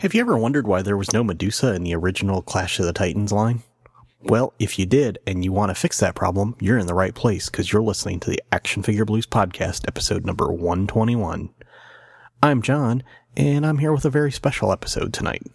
Have you ever wondered why there was no Medusa in the original Clash of the Titans line? Well, if you did and you want to fix that problem, you're in the right place because you're listening to the Action Figure Blues podcast, episode number 121. I'm John, and I'm here with a very special episode tonight.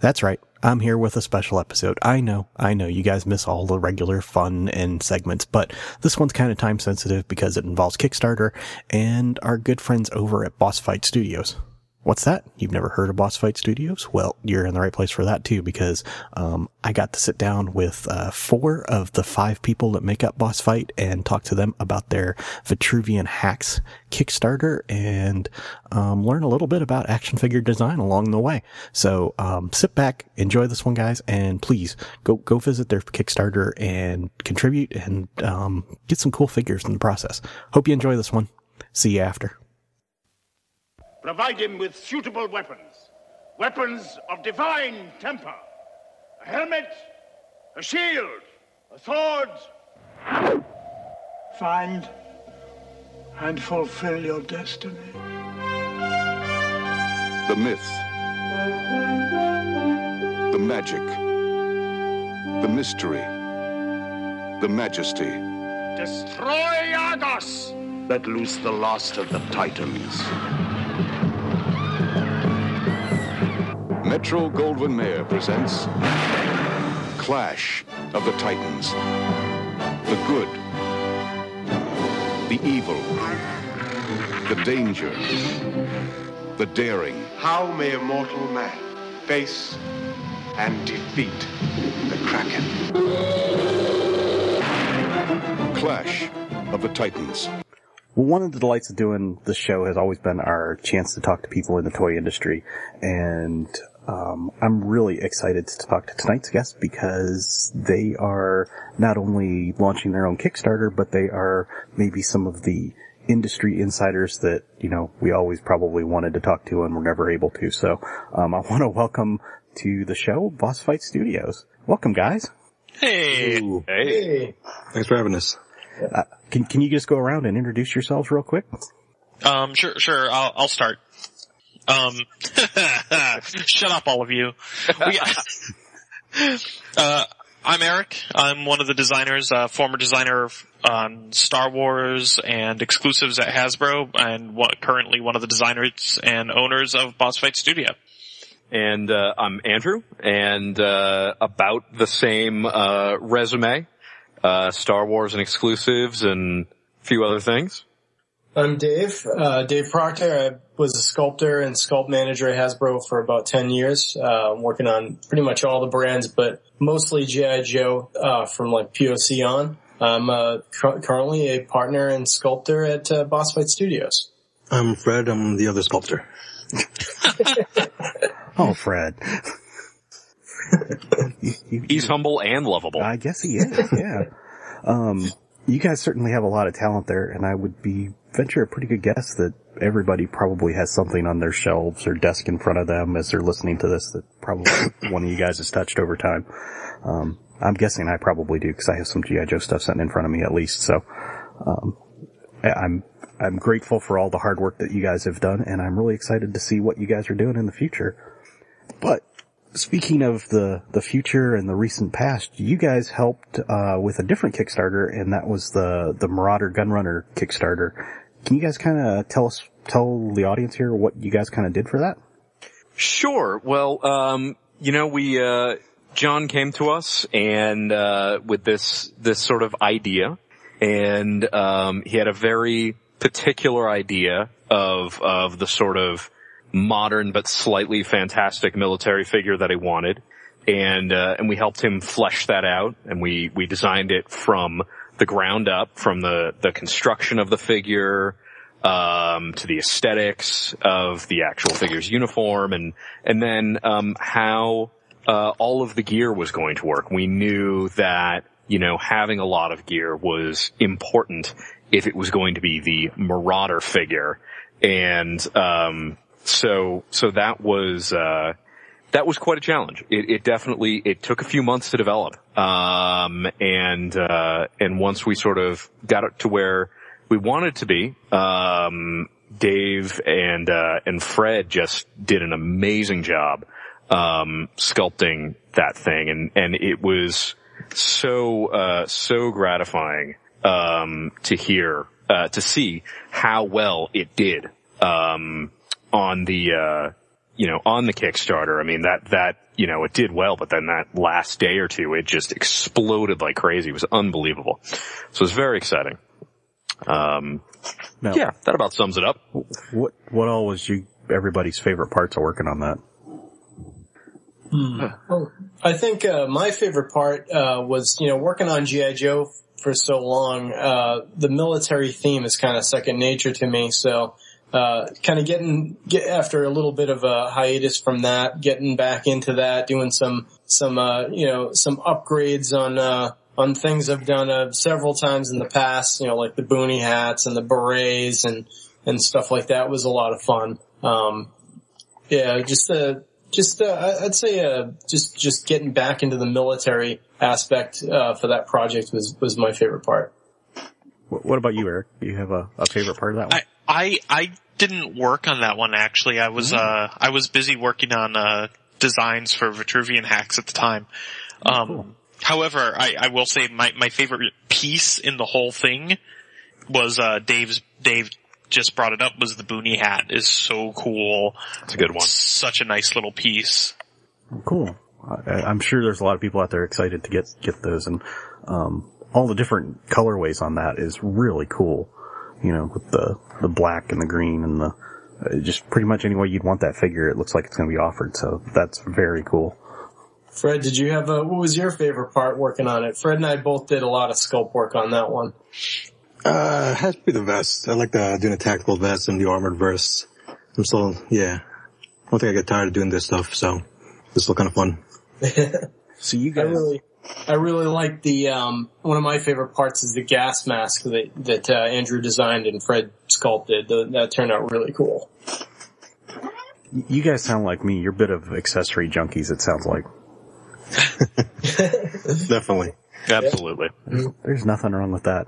That's right. I'm here with a special episode. I know, I know you guys miss all the regular fun and segments, but this one's kind of time sensitive because it involves Kickstarter and our good friends over at Boss Fight Studios. What's that? You've never heard of Boss Fight Studios? Well, you're in the right place for that too, because um, I got to sit down with uh, four of the five people that make up Boss Fight and talk to them about their Vitruvian Hacks Kickstarter and um, learn a little bit about action figure design along the way. So um, sit back, enjoy this one, guys, and please go go visit their Kickstarter and contribute and um, get some cool figures in the process. Hope you enjoy this one. See you after. Provide him with suitable weapons. Weapons of divine temper. A helmet, a shield, a sword. Find and fulfill your destiny. The myth. The magic. The mystery. The majesty. Destroy Argos! Let loose the last of the Titans. Metro Goldwyn Mayer presents Clash of the Titans. The good. The evil. The danger. The daring. How may a mortal man face and defeat the Kraken? Clash of the Titans. Well, one of the delights of doing this show has always been our chance to talk to people in the toy industry, and um, I'm really excited to talk to tonight's guest because they are not only launching their own Kickstarter, but they are maybe some of the industry insiders that you know we always probably wanted to talk to and were never able to. So um, I want to welcome to the show Boss Fight Studios. Welcome, guys. Hey. Hey. Thanks for having us. Uh, can can you just go around and introduce yourselves real quick? Um, sure, sure. I'll, I'll start. Um, shut up, all of you. We, uh, I'm Eric. I'm one of the designers, uh, former designer of um, Star Wars and exclusives at Hasbro, and what, currently one of the designers and owners of Boss Fight Studio. And uh, I'm Andrew, and uh, about the same uh, resume, uh, Star Wars and exclusives, and a few other things. I'm Dave, uh, Dave Proctor. I was a sculptor and sculpt manager at Hasbro for about 10 years, uh, working on pretty much all the brands, but mostly G.I. Joe, uh, from like POC on. I'm, uh, cu- currently a partner and sculptor at, uh, Boss Fight Studios. I'm Fred. I'm the other sculptor. Oh, Fred. You- you- He's humble and lovable. I guess he is, yeah. um, you guys certainly have a lot of talent there, and I would be venture a pretty good guess that everybody probably has something on their shelves or desk in front of them as they're listening to this that probably one of you guys has touched over time. Um, I'm guessing I probably do because I have some GI Joe stuff sitting in front of me at least. So, um, I'm I'm grateful for all the hard work that you guys have done, and I'm really excited to see what you guys are doing in the future. But speaking of the, the future and the recent past, you guys helped, uh, with a different Kickstarter and that was the, the Marauder Gunrunner Kickstarter. Can you guys kind of tell us, tell the audience here what you guys kind of did for that? Sure. Well, um, you know, we, uh, John came to us and, uh, with this, this sort of idea and, um, he had a very particular idea of, of the sort of modern but slightly fantastic military figure that he wanted. and uh, and we helped him flesh that out, and we we designed it from the ground up, from the the construction of the figure um, to the aesthetics of the actual figure's uniform, and and then um, how uh, all of the gear was going to work. We knew that you know having a lot of gear was important if it was going to be the Marauder figure, and um, so so that was. Uh, that was quite a challenge. It, it, definitely it took a few months to develop, um, and uh, and once we sort of got it to where we wanted to be, um, Dave and uh, and Fred just did an amazing job um, sculpting that thing, and and it was so uh, so gratifying um, to hear uh, to see how well it did um, on the uh, you know, on the Kickstarter, I mean, that, that, you know, it did well, but then that last day or two, it just exploded like crazy. It was unbelievable. So it was very exciting. Um, Now- yeah, that about sums it up. What what all was you everybody's favorite parts of working on that? Well, I think uh, my favorite part uh, was, you know, working on GI Joe for so long. Uh, the military theme is kind of second nature to me, so uh, kind of getting get after a little bit of a hiatus from that, getting back into that, doing some some uh, you know some upgrades on uh, on things I've done uh, several times in the past. You know, like the boonie hats and the berets and and stuff like that was a lot of fun. Um, yeah, just uh, just uh, I- I'd say uh, just just getting back into the military aspect uh, for that project was was my favorite part. What, what about you, Eric? Do you have a, a favorite part of that one? I, I, I didn't work on that one actually. I was, uh, I was busy working on, uh, designs for Vitruvian hacks at the time. Um, however, I, I will say my, my favorite piece in the whole thing was, uh, Dave's, Dave just brought it up was the boonie hat is so cool. It's a good one. Such a nice little piece. Cool. I, I'm sure there's a lot of people out there excited to get get those, and um, all the different colorways on that is really cool. You know, with the the black and the green and the uh, just pretty much any way you'd want that figure, it looks like it's going to be offered. So that's very cool. Fred, did you have a what was your favorite part working on it? Fred and I both did a lot of sculpt work on that one. Uh, has to be the vest. I like the doing the tactical vest and the armored vests. I'm still, yeah. I don't think I get tired of doing this stuff, so it's still kind of fun. So you I guys, really, I really like the um, one of my favorite parts is the gas mask that that uh, Andrew designed and Fred sculpted. The, that turned out really cool. you guys sound like me. You're a bit of accessory junkies. It sounds like Definitely. Absolutely. there's nothing wrong with that,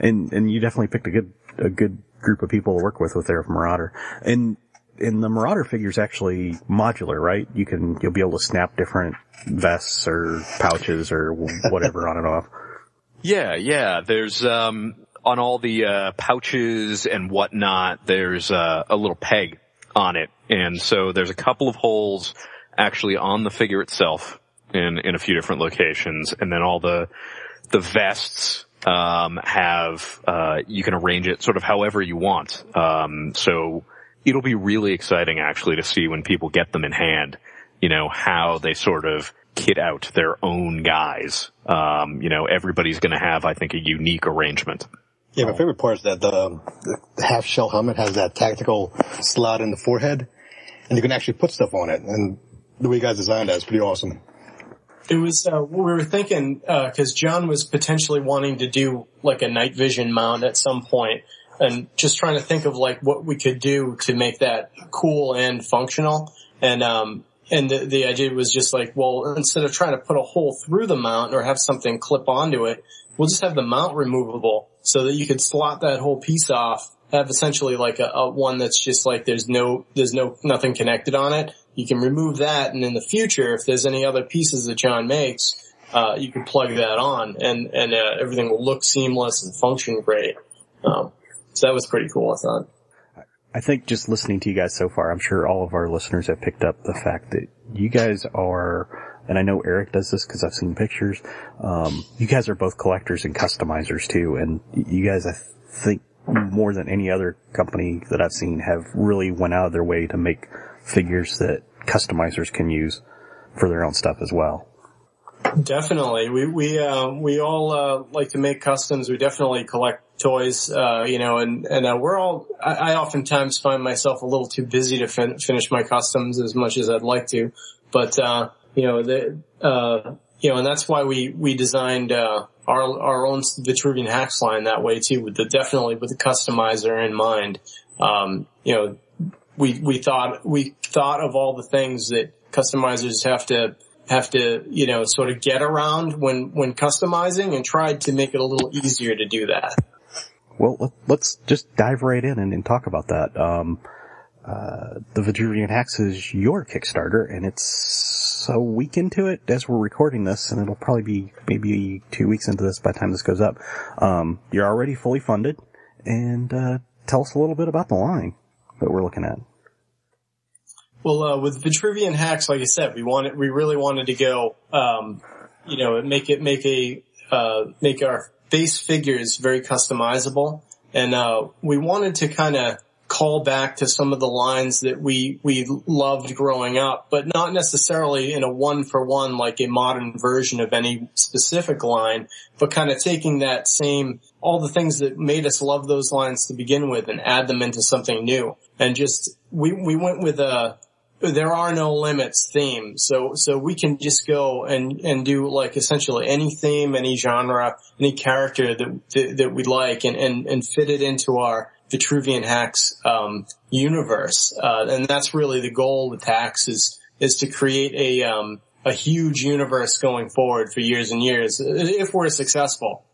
and and you definitely picked a good a good group of people to work with with their Marauder, and and the Marauder figure's actually modular, right? You can you'll be able to snap different vests or pouches or whatever on and off. Yeah, yeah. There's um on all the uh, pouches and whatnot. There's uh, a little peg on it, and so there's a couple of holes actually on the figure itself in in a few different locations, and then all the the vests um, have uh, you can arrange it sort of however you want. Um, so it'll be really exciting actually to see when people get them in hand. You know how they sort of kit out their own guys. Um, you know everybody's going to have I think a unique arrangement. Yeah, my favorite part is that the, the half shell helmet has that tactical slot in the forehead, and you can actually put stuff on it. And the way you guys designed that is pretty awesome. It was uh, we were thinking because John was potentially wanting to do like a night vision mount at some point, and just trying to think of like what we could do to make that cool and functional. And um, and the, the idea was just like, well, instead of trying to put a hole through the mount or have something clip onto it, we'll just have the mount removable so that you could slot that whole piece off. Have essentially like a, a one that's just like there's no there's no nothing connected on it. You can remove that, and in the future, if there's any other pieces that John makes, uh, you can plug that on, and and uh, everything will look seamless and function great. Um, so that was pretty cool, I thought. I think just listening to you guys so far, I'm sure all of our listeners have picked up the fact that you guys are, and I know Eric does this because I've seen pictures. Um, you guys are both collectors and customizers too, and you guys, I think, more than any other company that I've seen, have really went out of their way to make figures that customizers can use. for their own stuff as well. Definitely. We, we, uh, we all, uh, like to make customs. We definitely collect toys, uh, you know, and, and, uh, we're all, I, I oftentimes find myself a little too busy to fin- finish my customs as much as I'd like to. But, uh, you know, the, uh, you know, and that's why we, we designed, uh, our, our own Vitruvian hacks line that way too, with the, definitely with the customizer in mind. Um, you know, we, we thought, we thought of all the things that customizers have to, have to, you know, sort of get around when, when customizing and tried to make it a little easier to do that. Well, let- let's just dive right in and, and talk about that. Um, uh, the Vitruvian Hacks is your Kickstarter, and it's a week into it as we're recording this, and it'll probably be maybe two weeks into this by the time this goes up. Um, you're already fully funded, and uh, tell us a little bit about the line that we're looking at. Well, uh, with Vitruvian hacks, like I said, we wanted, we really wanted to go, um, you know, make it, make a, uh, make our base figures very customizable. And, uh, we wanted to kind of call back to some of the lines that we, we loved growing up, but not necessarily in a one for one, like a modern version of any specific line, but kind of taking that same, all the things that made us love those lines to begin with and add them into something new. And just, we, we went with a, there are no limits theme. So, so we can just go and, and do like essentially any theme, any genre, any character that, that, that we like and, and, and fit it into our Vitruvian Hacks, um, universe. Uh, and that's really the goal with Hacks is, is to create a, um, a huge universe going forward for years and years if we're successful.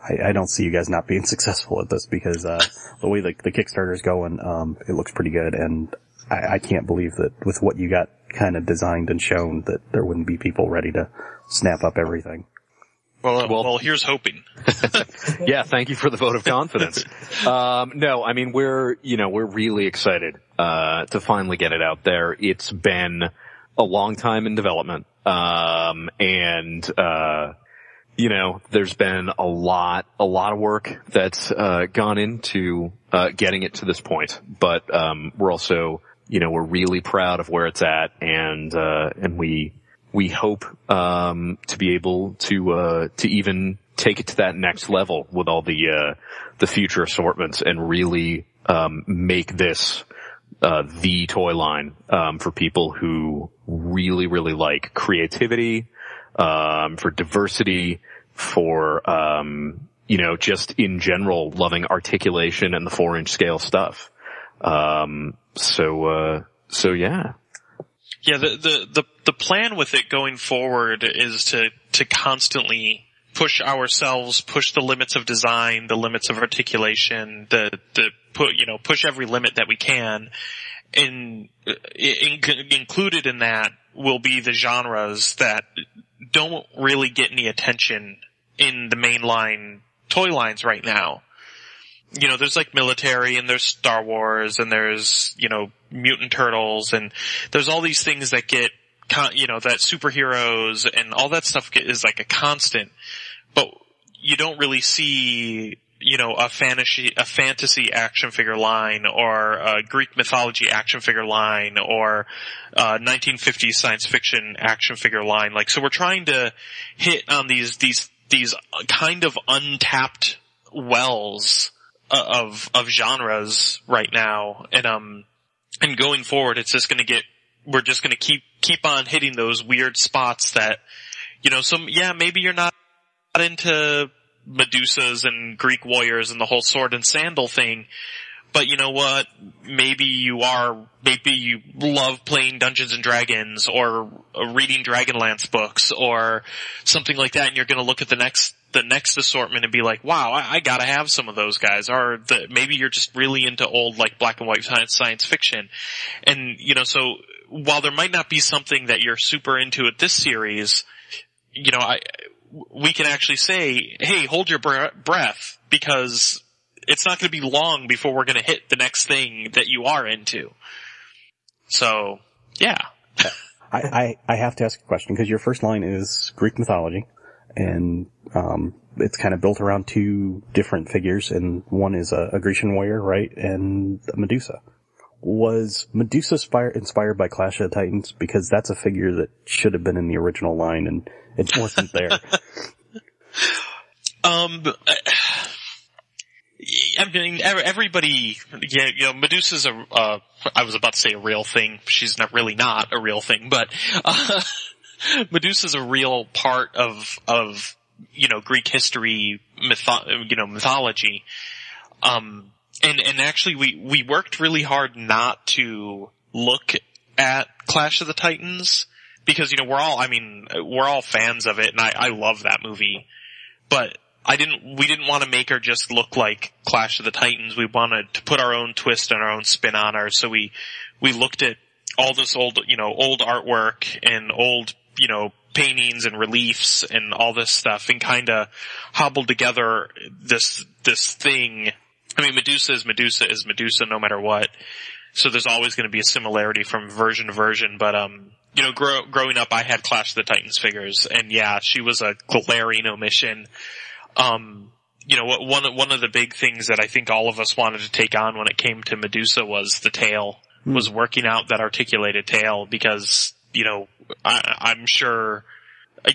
I, I don't see you guys not being successful at this because uh, the way the, the Kickstarter is going, um, it looks pretty good, and I, I can't believe that with what you got kind of designed and shown that there wouldn't be people ready to snap up everything. Well, uh, well, here's hoping. yeah, thank you for the vote of confidence. um, no, I mean we're you know we're really excited uh, to finally get it out there. It's been a long time in development, um, and uh, you know there's been a lot a lot of work that's uh, gone into uh, getting it to this point. But um, we're also you know we're really proud of where it's at, and uh, and we we hope um, to be able to uh, to even take it to that next level with all the uh, the future assortments and really um, make this uh, the toy line um, for people who really really like creativity, um, for diversity, for um, you know just in general loving articulation and the four inch scale stuff. Um, so uh, so yeah. Yeah, the, the, the, the plan with it going forward is to, to constantly push ourselves, push the limits of design, the limits of articulation, the, the put, you know, push every limit that we can. And in, included in that will be the genres that don't really get any attention in the mainline toy lines right now you know, there's like military and there's Star Wars and there's, you know, mutant turtles and there's all these things that get, you know, that superheroes and all that stuff is like a constant, but you don't really see, you know, a fantasy, a fantasy action figure line or a Greek mythology action figure line or a 1950s science fiction action figure line. Like, so we're trying to hit on these, these, these kind of untapped wells of of genres right now, and um, and going forward, it's just going to get. We're just going to keep keep on hitting those weird spots that, you know, some yeah, maybe you're not into Medusas and Greek warriors and the whole sword and sandal thing, but you know what? Maybe you are, maybe you love playing Dungeons and Dragons or reading Dragonlance books or something like that and you're gonna look at the next, the next assortment and be like, wow, I, I gotta have some of those guys. Or the, maybe you're just really into old like black and white science, science fiction. And you know, so while there might not be something that you're super into at this series, you know, I, we can actually say, hey, hold your bre- breath because it's not going to be long before we're going to hit the next thing that you are into. So, yeah. I, I, I have to ask a question because your first line is Greek mythology and, um, it's kind of built around two different figures and one is a, a Grecian warrior, right? And Medusa. was Medusa inspired, inspired by Clash of the Titans? Because that's a figure that should have been in the original line and it wasn't there. Um, I mean, ev- everybody, yeah, you know, Medusa's a, uh, I was about to say a real thing. She's not really not a real thing, but, uh, Medusa's a real part of, of, you know, Greek history, mytho- you know, mythology. Um, and, and actually we, we worked really hard not to look at Clash of the Titans because, you know, we're all, I mean, we're all fans of it and I, I love that movie, but I didn't, we didn't want to make her just look like Clash of the Titans. We wanted to put our own twist and our own spin on her. So we, we looked at all this old, you know, old artwork and old, you know, paintings and reliefs and all this stuff and kind of hobbled together this, this thing. I mean, Medusa is Medusa is Medusa no matter what. So there's always going to be a similarity from version to version, but, um, you know, grow, growing up, I had Clash of the Titans figures, and yeah, she was a glaring omission. Um, you know, one one of the big things that I think all of us wanted to take on when it came to Medusa was the tail, was working out that articulated tail because you know I, I'm sure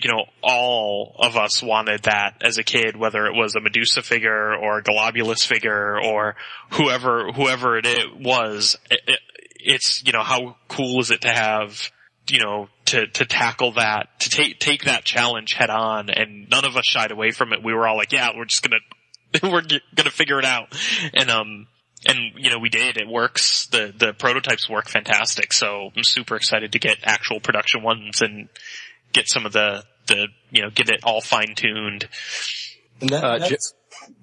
you know all of us wanted that as a kid, whether it was a Medusa figure or a Globulus figure or whoever whoever it, it was. It, it, it's you know how cool is it to have you know, to, to tackle that, to take, take that challenge head on and none of us shied away from it. We were all like, yeah, we're just gonna, we're gonna figure it out. And, um, and, you know, we did. It works. The, the prototypes work fantastic. So I'm super excited to get actual production ones and get some of the, the, you know, get it all fine tuned. And that, Uh, that's,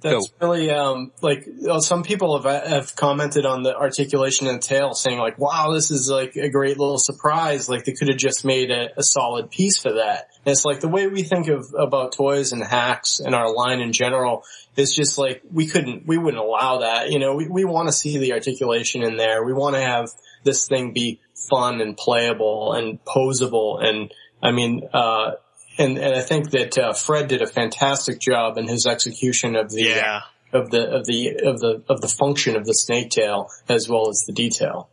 that's really, um, like, some people have, have commented on the articulation and the tail saying like, wow, this is like a great little surprise. Like they could have just made a, a solid piece for that. And it's like the way we think of, about toys and hacks and our line in general is just like, we couldn't, we wouldn't allow that. You know, we, we want to see the articulation in there. We want to have this thing be fun and playable and posable. And I mean, uh, and, and I think that uh, Fred did a fantastic job in his execution of the Yeah. of the of the of the of the function of the snake tail as well as the detail.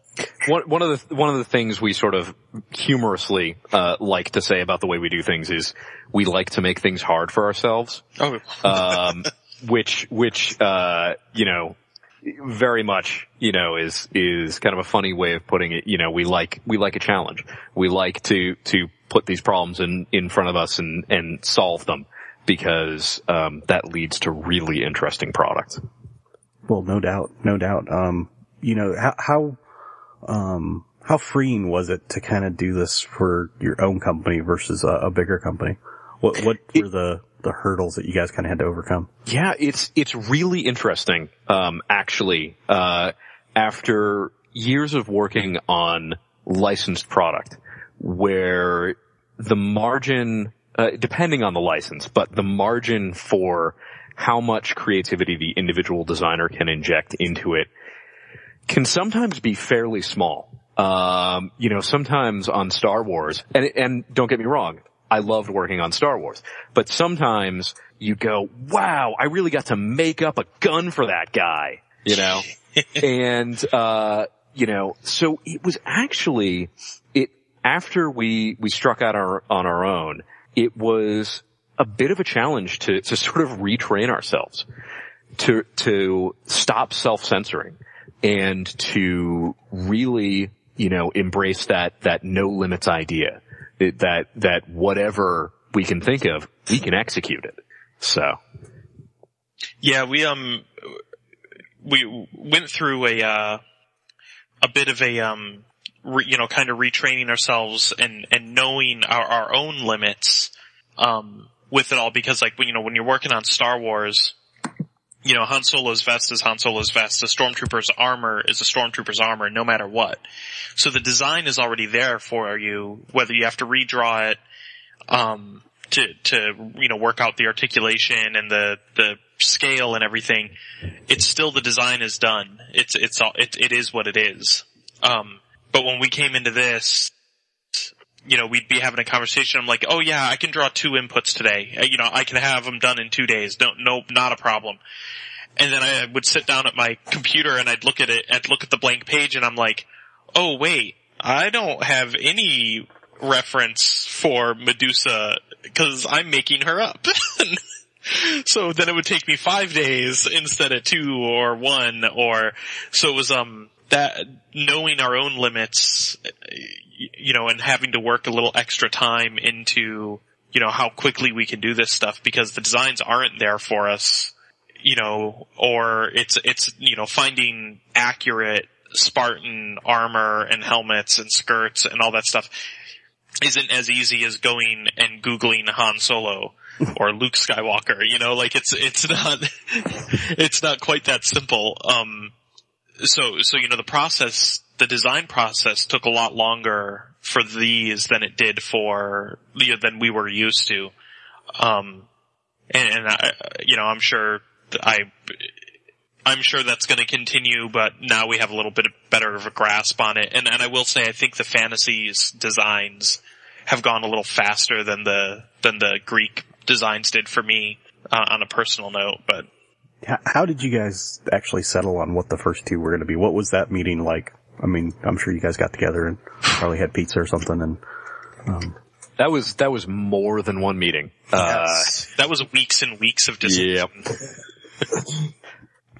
One, one of the one of the things we sort of humorously uh, like to say about the way we do things is we like to make things hard for ourselves. Oh, um, which which uh, you know very much you know is is kind of a funny way of putting it. You know, we like we like a challenge. We like to to put these problems in in front of us and and solve them because um, that leads to really interesting products. Well, no doubt, no doubt. Um, you know, how, how, um, how freeing was it to kind of do this for your own company versus a, a bigger company? What, what were the, the hurdles that you guys kind of had to overcome? Yeah, it's it's really interesting. Um, actually, uh, after years of working on licensed product, where the margin, uh, depending on the license, but the margin for how much creativity the individual designer can inject into it can sometimes be fairly small. Um, you know, sometimes on Star Wars, and and don't get me wrong, I loved working on Star Wars, but sometimes you go, wow, I really got to make up a gun for that guy, you know, and uh, you know, so it was actually it after we we struck out our on our own, it was a bit of a challenge to to sort of retrain ourselves to to stop self censoring and to really you know embrace that that no limits idea That that whatever we can think of we can execute it. So. Yeah, we um we went through a uh a bit of a um re, you know kind of retraining ourselves and and knowing our our own limits um with it all because like you know when you're working on Star Wars you know Han Solo's vest is Han Solo's vest, a stormtrooper's armor is a stormtrooper's armor no matter what. So the design is already there for you whether you have to redraw it um to to you know work out the articulation and the the scale and everything. It's still the design is done. It's it's all it, it is what it is. Um but when we came into this you know we'd be having a conversation. I'm like oh yeah i can draw two inputs today. Uh, you know i can have them done in two days. Don't no not a problem. And then I would sit down at my computer and I'd look at it, I'd look at the blank page and I'm like, oh wait, I don't have any reference for Medusa because I'm making her up. so then it would take me five days instead of two or one or, so it was, um, that knowing our own limits, you know, and having to work a little extra time into, you know, how quickly we can do this stuff because the designs aren't there for us, you know, or it's, it's, you know, finding accurate Spartan armor and helmets and skirts and all that stuff isn't as easy as going and Googling Han Solo or Luke Skywalker, you know, like it's, it's not, it's not quite that simple. Um, so, so, you know, the process, the design process took a lot longer for these than it did for, you know, than we were used to. Um, and, and I, you know, I'm sure I, I'm sure that's going to continue, but now we have a little bit better of a grasp on it. And, and I will say, I think the fantasies designs have gone a little faster than the, than the Greek designs did for me, uh, on a personal note, but. How, how did you guys actually settle on what the first two were going to be? What was that meeting like? I mean, I'm sure you guys got together and probably had pizza or something and, um, That was, that was more than one meeting. Uh, that was weeks and weeks of discussion.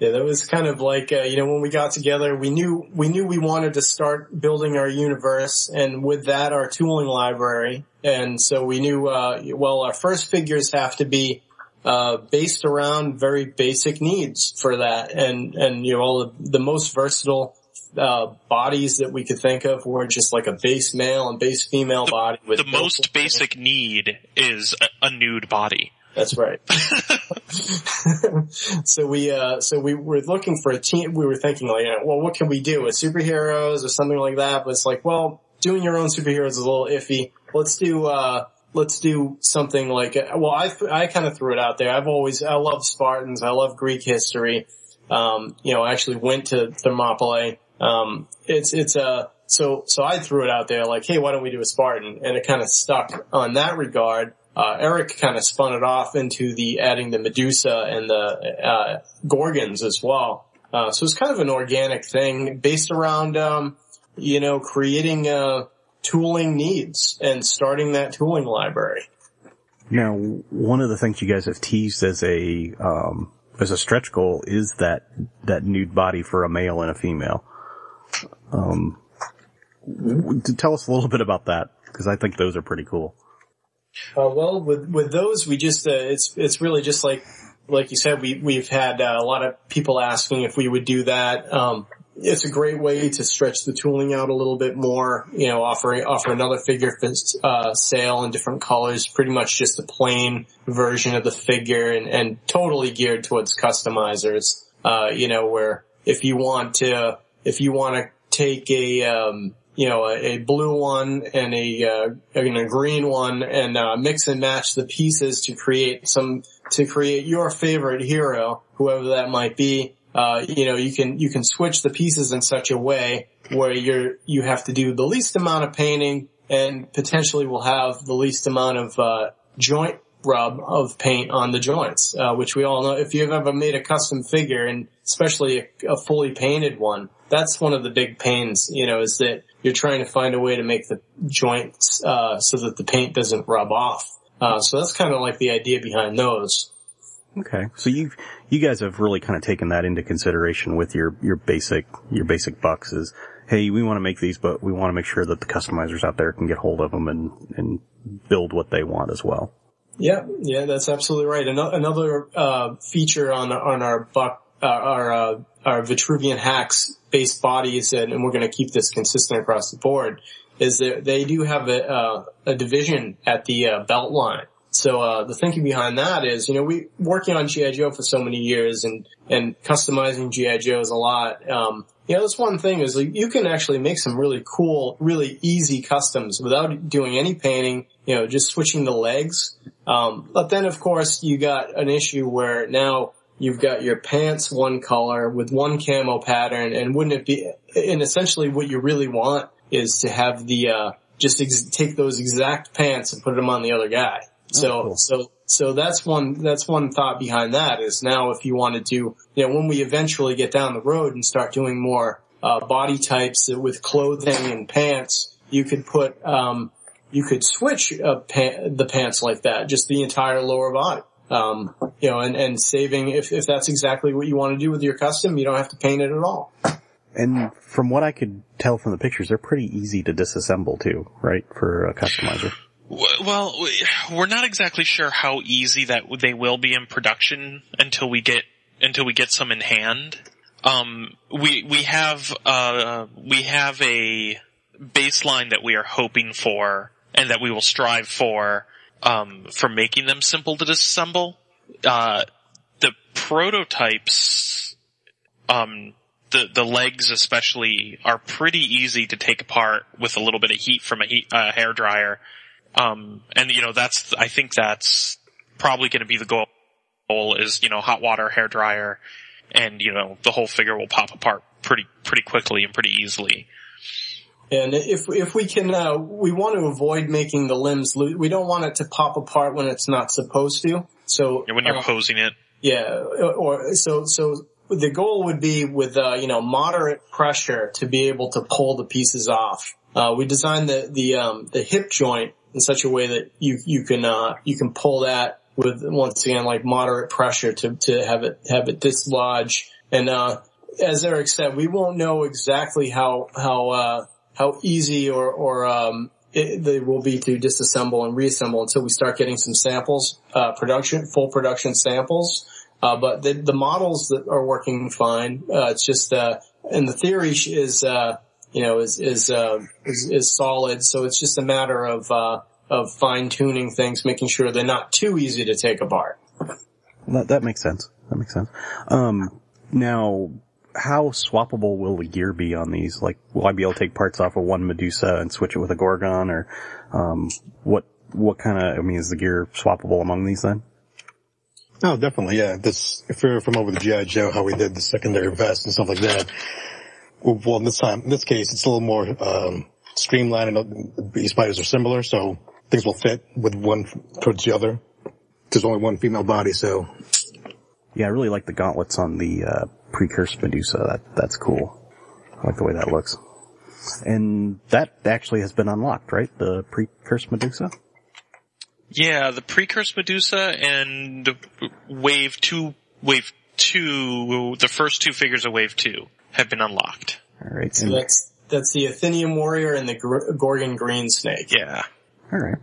Yeah, that was kind of like uh, you know when we got together, we knew we knew we wanted to start building our universe, and with that, our tooling library. And so we knew, uh, well, our first figures have to be uh, based around very basic needs for that, and and you know all the, the most versatile uh, bodies that we could think of were just like a base male and base female body. With The most basic need is a, a nude body. That's right. so we, uh, so we were looking for a team. We were thinking like, well, what can we do with superheroes or something like that? But it's like, well, doing your own superheroes is a little iffy. Let's do, uh, let's do something like, well, I, I kind of threw it out there. I've always, I love Spartans. I love Greek history. Um, you know, I actually went to Thermopylae. Um, it's, it's a, so, so I threw it out there like, hey, why don't we do a Spartan? And it kind of stuck on that regard. Uh, Eric kind of spun it off into the adding the Medusa and the uh, Gorgons as well. Uh, so it's kind of an organic thing based around, um, you know, creating uh, tooling needs and starting that tooling library. Now, one of the things you guys have teased as a um, as a stretch goal is that that nude body for a male and a female. Um, w- tell us a little bit about that because I think those are pretty cool. Uh, well, with with those, we just uh, it's it's really just like like you said, we we've had uh, a lot of people asking if we would do that. Um, it's a great way to stretch the tooling out a little bit more. You know, offer offer another figure for uh, sale in different colors. Pretty much just a plain version of the figure, and, and totally geared towards customizers. Uh, you know, where if you want to if you want to take a um, you know, a, a blue one and a, uh, and a green one and, uh, mix and match the pieces to create some, to create your favorite hero, whoever that might be. Uh, you know, you can, you can switch the pieces in such a way where you're, you have to do the least amount of painting and potentially will have the least amount of, uh, joint rub of paint on the joints, uh, which we all know if you've ever made a custom figure and especially a, a fully painted one, that's one of the big pains, you know, is that you're trying to find a way to make the joints, uh, so that the paint doesn't rub off. Uh, so that's kind of like the idea behind those. Okay, so you you guys have really kind of taken that into consideration with your your basic your basic bucks is hey we want to make these but we want to make sure that the customizers out there can get hold of them and and build what they want as well. Yeah, yeah, that's absolutely right. Ano- Another uh, feature on on our buck, uh, our uh, our Vitruvian hacks based bodies, and, and we're going to keep this consistent across the board, is that they do have a, uh, a division at the uh, belt line. So uh, the thinking behind that is, you know, we working on GI Joe for so many years and and customizing GI Joes a lot. Um, you know, that's one thing is like, you can actually make some really cool, really easy customs without doing any painting. You know, just switching the legs. Um, but then of course you got an issue where now you've got your pants one color with one camo pattern, and wouldn't it be? And essentially, what you really want is to have the uh, just ex- take those exact pants and put them on the other guy. So, cool. so so that's one, that's one thought behind that is now if you wanted to, you know, when we eventually get down the road and start doing more, uh, body types with clothing and pants, you could put, um, you could switch pa- the pants like that, just the entire lower body. Um, you know, and, and saving, if, if that's exactly what you want to do with your custom, you don't have to paint it at all. And from what I could tell from the pictures, they're pretty easy to disassemble too, right? For a customizer. Well, we- we're not exactly sure how easy that they will be in production until we get until we get some in hand. Um, we we have uh, we have a baseline that we are hoping for and that we will strive for um, for making them simple to disassemble. Uh, the prototypes, um, the the legs especially are pretty easy to take apart with a little bit of heat from a heat, uh, hair dryer. Um, and you know that's I think that's probably going to be the goal. Goal is you know hot water hair dryer, and you know the whole figure will pop apart pretty pretty quickly and pretty easily. And if if we can, uh, we want to avoid making the limbs. Lo- we don't want it to pop apart when it's not supposed to. So And when you're uh, posing it, Yeah, or so so the goal would be with uh, you know moderate pressure to be able to pull the pieces off. Uh, we designed the the um, the hip joint in such a way that you you can uh, you can pull that with once again like moderate pressure to to have it have it dislodge. And uh, as Eric said, we won't know exactly how how uh, how easy or or um, it, they will be to disassemble and reassemble until we start getting some samples, uh, production, full production samples. Uh, but the, the models that are working fine. Uh, it's just, uh, and the theory is, uh, you know, is, is, uh, is, is solid. So it's just a matter of, uh, of fine tuning things, making sure they're not too easy to take apart. That, that makes sense. That makes sense. Um, now, how swappable will the gear be on these? Like, will I be able to take parts off of one Medusa and switch it with a Gorgon, or um, what? What kind of? I mean, is the gear swappable among these then? Oh, definitely, yeah. This, if you're familiar with G.I. Joe, how we did the secondary vest and stuff like that. Well, this time, in this case, it's a little more, um, streamlined and the beast fighters are similar, so things will fit with one towards the other. There's only one female body, so. Yeah, I really like the gauntlets on the uh, precursed Medusa. That that's cool. I like the way that looks. And that actually has been unlocked, right? The precursed Medusa. yeah, the precursor Medusa and Wave Two, Wave Two, the first two figures of Wave Two have been unlocked. All right. So that's, that's the Athenian warrior and the Gorgon green snake. Yeah. all right.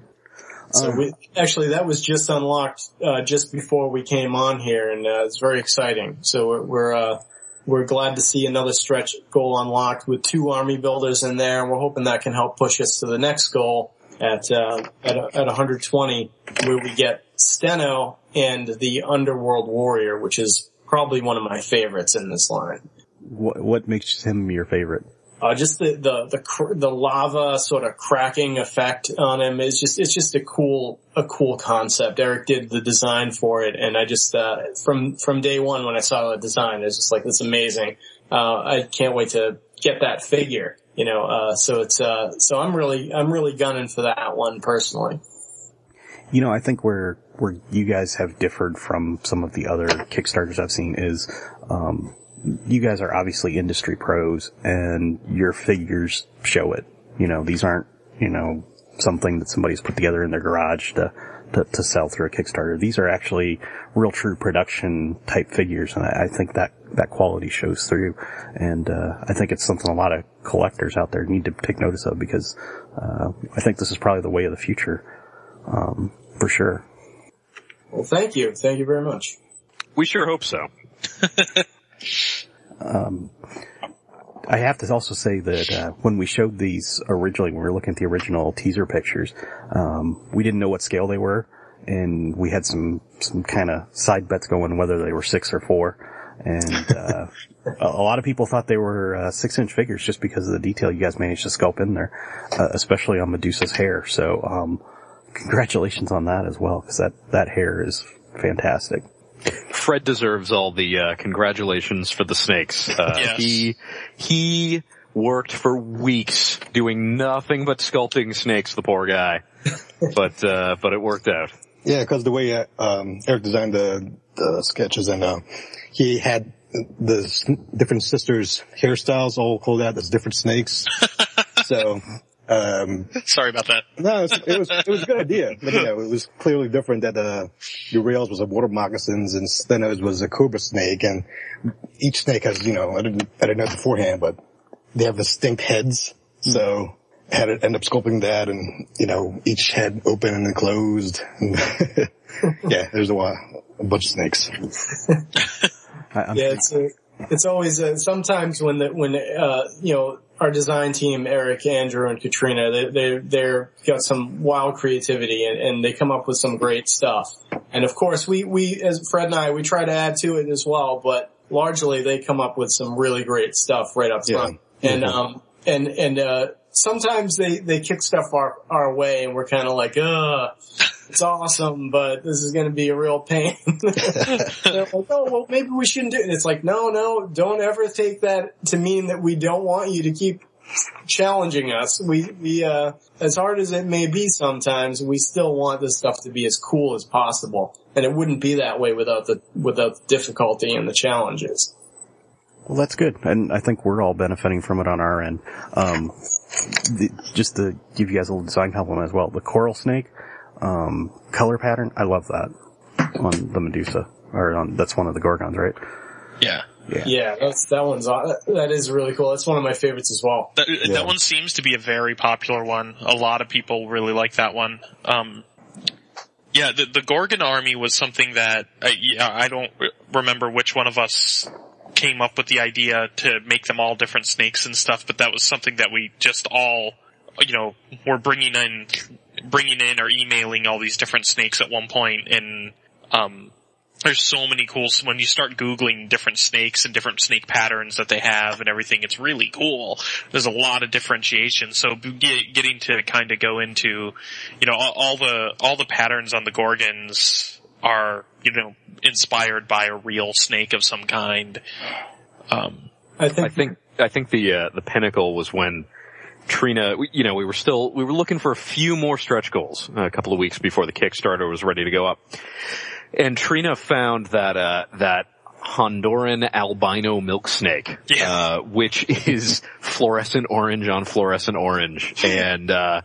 So we, actually that was just unlocked, uh, just before we came on here and, uh, it's very exciting. So we're, we're, uh, we're glad to see another stretch goal unlocked with two army builders in there and we're hoping that can help push us to the next goal at, uh, at, at 120 where we get Stheno and the Underworld Warrior, which is probably one of my favorites in this line. What what makes him your favorite? Uh, just the, the, the, cr- the lava sort of cracking effect on him is just, it's just a cool, a cool concept. Eric did the design for it and I just, uh, from, from day one when I saw the design, it's just like, it's amazing. Uh, I can't wait to get that figure, you know, uh, so it's, uh, so I'm really, I'm really gunning for that one personally. You know, I think where where you guys have differed from some of the other Kickstarters I've seen is, um, you guys are obviously industry pros, and your figures show it. You know, these aren't you know something that somebody's put together in their garage to to, to sell through a Kickstarter. These are actually real, true production type figures, and I, I think that that quality shows through. And uh, I think it's something a lot of collectors out there need to take notice of because uh, I think this is probably the way of the future um, for sure. Well, thank you. Thank you very much. We sure hope so. Um, I have to also say that uh, when we showed these originally, when we were looking at the original teaser pictures, um, we didn't know what scale they were, and we had some some kind of side bets going whether they were six or four. And uh, a, lot of people thought they were uh, six inch figures just because of the detail you guys managed to sculpt in there, uh, especially on Medusa's hair. So um, congratulations on that as well, because that that hair is fantastic. Fred deserves all the uh, congratulations for the snakes. Uh, Yes. He he worked for weeks doing nothing but sculpting snakes. The poor guy, but uh, but it worked out. Yeah, because the way uh, um, Eric designed the, the sketches, and uh, he had the different sisters' hairstyles all called out as different snakes. so, um, Sorry about that. no, it was, it was it was a good idea. But, you know, it was clearly different that uh, Euryale's was a water moccasins and Stheno's was a cobra snake, and each snake has, you know, I didn't I didn't know beforehand, but they have distinct heads. So I had to end up sculpting that, and you know, each head open and closed. And yeah, there's a, wa- a bunch of snakes. I, Yeah, it's uh it's always uh, sometimes when the when uh you know our design team Eric, Andrew, and Katrina they they they're got some wild creativity and, and they come up with some great stuff. And of course we we as Fred and I we try to add to it as well, but largely they come up with some really great stuff right up front. Yeah. And um and and uh sometimes they they kick stuff our our way and we're kind of like uh it's awesome, but this is going to be a real pain. They're like, oh, well, maybe we shouldn't do it. And it's like, no, no, don't ever take that to mean that we don't want you to keep challenging us. We, we, uh, as hard as it may be sometimes, we still want this stuff to be as cool as possible. And it wouldn't be that way without the, without the difficulty and the challenges. Well, that's good, and I think we're all benefiting from it on our end. Um, the, just to give you guys a little design compliment as well, the coral snake um, color pattern, I love that on the Medusa, or on that's one of the Gorgons, right? Yeah. Yeah, yeah, that's, that one's, that is really cool. That's one of my favorites as well. That, that one seems to be a very popular one. A lot of people really like that one. Um, yeah, the, the Gorgon army was something that uh, yeah, I don't remember which one of us came up with the idea to make them all different snakes and stuff, but that was something that we just all, you know, were bringing in, bringing in or emailing all these different snakes at one point, and um, there's so many cool when you start googling different snakes and different snake patterns that they have and everything it's really cool. There's a lot of differentiation. So get, getting to kind of go into you know all, all the all the patterns on the gorgons are you know inspired by a real snake of some kind. Um I think, I think I think the uh, the pinnacle was when Trina, you know, we were still we were looking for a few more stretch goals uh, a couple of weeks before the Kickstarter was ready to go up, and Trina found that uh, that Honduran albino milk snake, uh, which is fluorescent orange on fluorescent orange, and uh,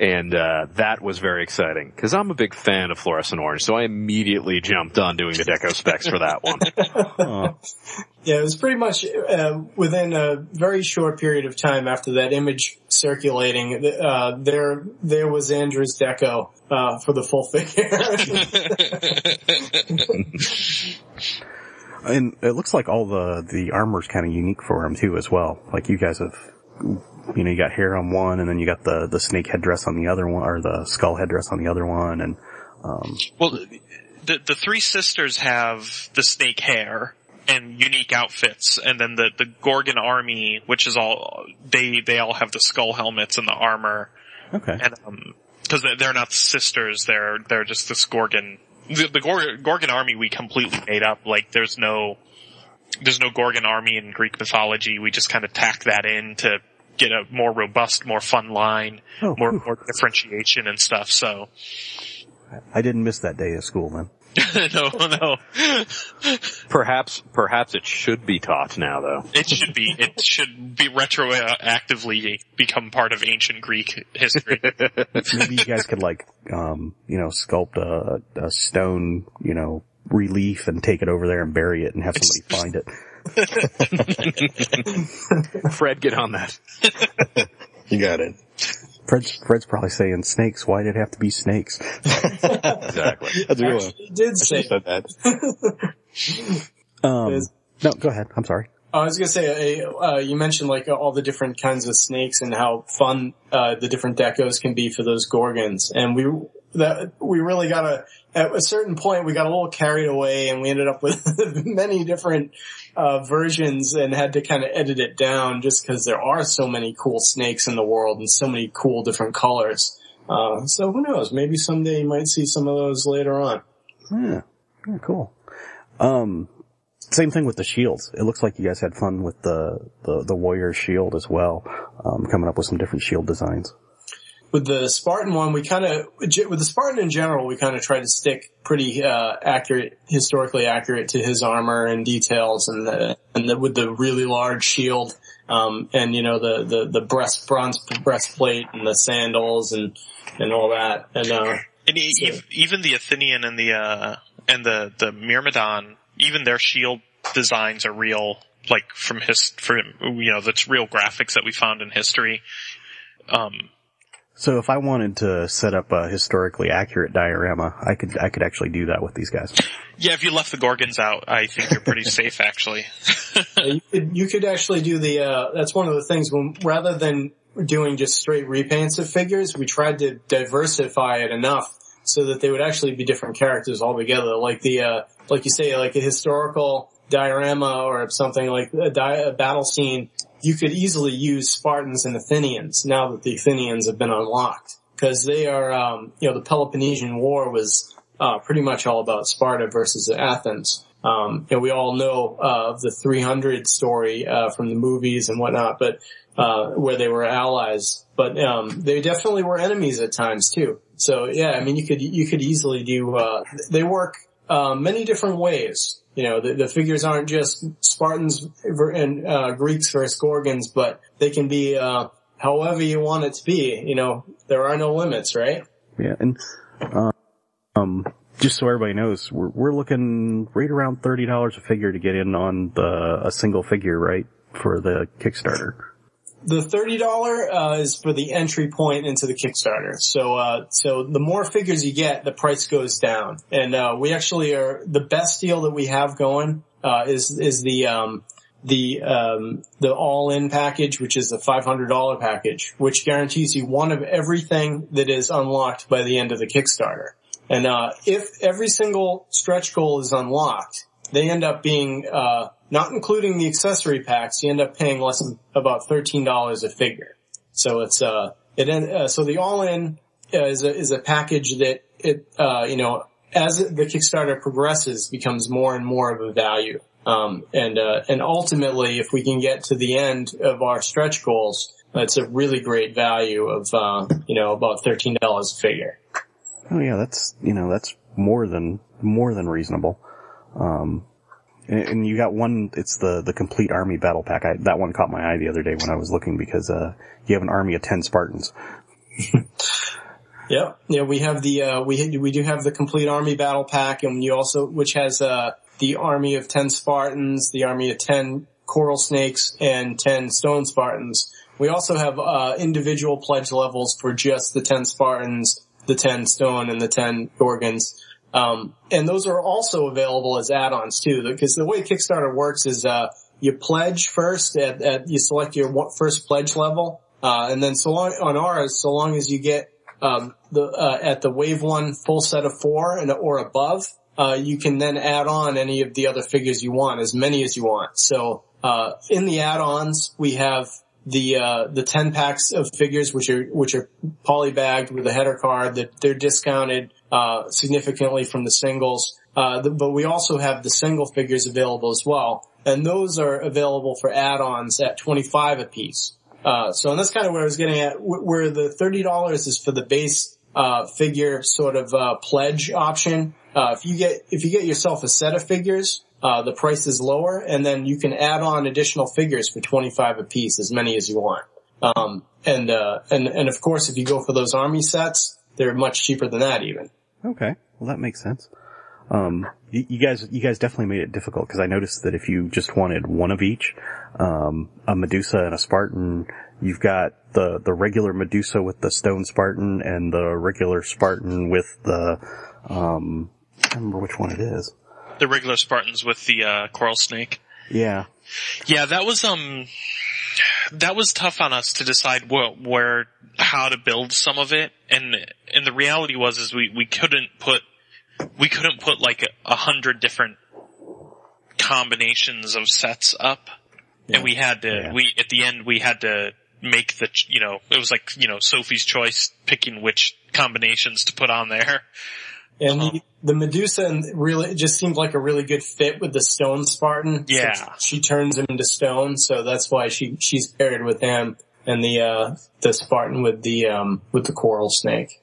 and uh, that was very exciting because I'm a big fan of fluorescent orange, so I immediately jumped on doing the deco specs for that one. Yeah, it was pretty much uh, within a very short period of time after that image circulating. Uh, there, there was Andrew's deco uh, for the full figure. And it looks like all the the armor's kind of unique for him too, as well. Like you guys have, you know, you got hair on one, and then you got the the snake headdress on the other one, or the skull headdress on the other one, and um, Well, the the three sisters have the snake hair and unique outfits, and then the the Gorgon army, which is all they they all have the skull helmets and the armor, okay, and um because they're not sisters, they're they're just this Gorgon. The, the Gorgon, Gorgon army we completely made up. Like there's no there's no Gorgon army in Greek mythology. We just kind of tack that in to get a more robust, more fun line, Oh, more more differentiation and stuff. So I didn't miss that day of school then. no, no. Perhaps, perhaps it should be taught now, though. It should be. It should be retroactively become part of ancient Greek history. Maybe you guys could like, um, you know, sculpt a, a stone, you know, relief and take it over there and bury it and have somebody find it. Fred, get on that. You got it. Fred's, Fred's probably saying snakes. Why did it have to be snakes? Exactly. That's a good one. Actually, he did say said that. Um, no, go ahead. I'm sorry. I was gonna say, uh, uh, you mentioned like all the different kinds of snakes and how fun uh, the different decos can be for those gorgons, and we that we really got to at a certain point we got a little carried away, and we ended up with many different uh, versions and had to kind of edit it down just because there are so many cool snakes in the world and so many cool different colors. Uh, so who knows? Maybe someday you might see some of those later on. Yeah. Yeah, cool. Um, same thing with the shields. It looks like you guys had fun with the, the, the warrior shield as well. Um, coming up with some different shield designs. With the Spartan one, we kind of with the Spartan in general, we kind of try to stick pretty uh, accurate, historically accurate to his armor and details, and the and the, with the really large shield, um, and you know the the the breast bronze breastplate and the sandals and and all that, and uh, And e- ev- even the Athenian and the uh, and the the Myrmidon, even their shield designs are real, like from his from you know that's real graphics that we found in history. Um, So if I wanted to set up a historically accurate diorama, I could I could actually do that with these guys. yeah, if you left the Gorgons out, I think you're pretty safe actually. you could you could actually do the uh, that's one of the things when rather than doing just straight repaints of figures, we tried to diversify it enough so that they would actually be different characters altogether. Like the uh, like you say, like a historical diorama or something like a, di- a battle scene. You could easily use Spartans and Athenians now that the Athenians have been unlocked because they are, um, you know, the Peloponnesian War was uh, pretty much all about Sparta versus Athens. Um, and we all know uh, of the 300 story uh, from the movies and whatnot, but uh, where they were allies. But um, they definitely were enemies at times too. So yeah, I mean, you could you could easily do. Uh, they work uh, many different ways. You know, the, the figures aren't just Spartans and uh, Greeks versus Gorgons, but they can be uh, however you want it to be. You know, there are no limits, right? Yeah, and uh, um, just so everybody knows, we're we're looking right around thirty dollars a figure to get in on the a single figure, right, for the Kickstarter. The thirty dollar uh, is for the entry point into the Kickstarter. So, uh, so the more figures you get, the price goes down. And uh, we actually are the best deal that we have going uh, is is the um, the um, the all in package, which is the five hundred dollar package, which guarantees you one of everything that is unlocked by the end of the Kickstarter. And uh, if every single stretch goal is unlocked, they end up being uh, not including the accessory packs. You end up paying less than about thirteen dollars a figure. So it's uh, it uh so the all in is a is a package that it uh, you know as the Kickstarter progresses becomes more and more of a value. Um, and uh, and ultimately, if we can get to the end of our stretch goals, that's a really great value of uh, you know about thirteen dollars a figure. Oh yeah, that's you know that's more than more than reasonable. Um, and, and you got one. It's the the complete army battle pack. I, that one caught my eye the other day when I was looking because uh, you have an army of ten Spartans. Yeah, yeah, we have the uh, we we do have the complete army battle pack, and you also which has uh, the army of ten Spartans, the army of ten coral snakes, and ten stone Spartans. We also have uh, individual pledge levels for just the ten Spartans, the ten stone, and the ten Gorgons. Um, and those are also available as add-ons too, because the way Kickstarter works is uh, you pledge first at, at you select your first pledge level, uh, and then so long on ours, so long as you get um, the uh, at the wave one full set of four and or above, uh, you can then add on any of the other figures you want, as many as you want. So uh, in the add-ons, we have the uh, the ten packs of figures, which are which are polybagged with a header card. That they're discounted uh, significantly from the singles. Uh, the, but we also have the single figures available as well, and those are available for add-ons at twenty five a piece. Uh, so and that's kind of where I was getting at, where the thirty dollars is for the base uh, figure sort of uh, pledge option. Uh, if you get if you get yourself a set of figures, uh, the price is lower, and then you can add on additional figures for twenty five a piece, as many as you want. Um, and uh, and and of course, if you go for those army sets, they're much cheaper than that even. Okay, well that makes sense. Um, you, you guys, you guys definitely made it difficult because I noticed that if you just wanted one of each, um, a Medusa and a Spartan, you've got the the regular Medusa with the stone Spartan and the regular Spartan with the, um, I don't remember which one it is. The regular Spartans with the uh, coral snake. Yeah, Yeah, that was um, that was tough on us to decide where, where how to build some of it, and and the reality was is we we couldn't put we couldn't put like a, a hundred different combinations of sets up, and we had to Yeah. we at the end we had to make the you know it was like you know Sophie's choice picking which combinations to put on there. And the, the Medusa and really just seemed like a really good fit with the Stone Spartan. So Yeah. she turns him into stone, so that's why she she's paired with him. and the uh, the Spartan with the um, with the coral snake.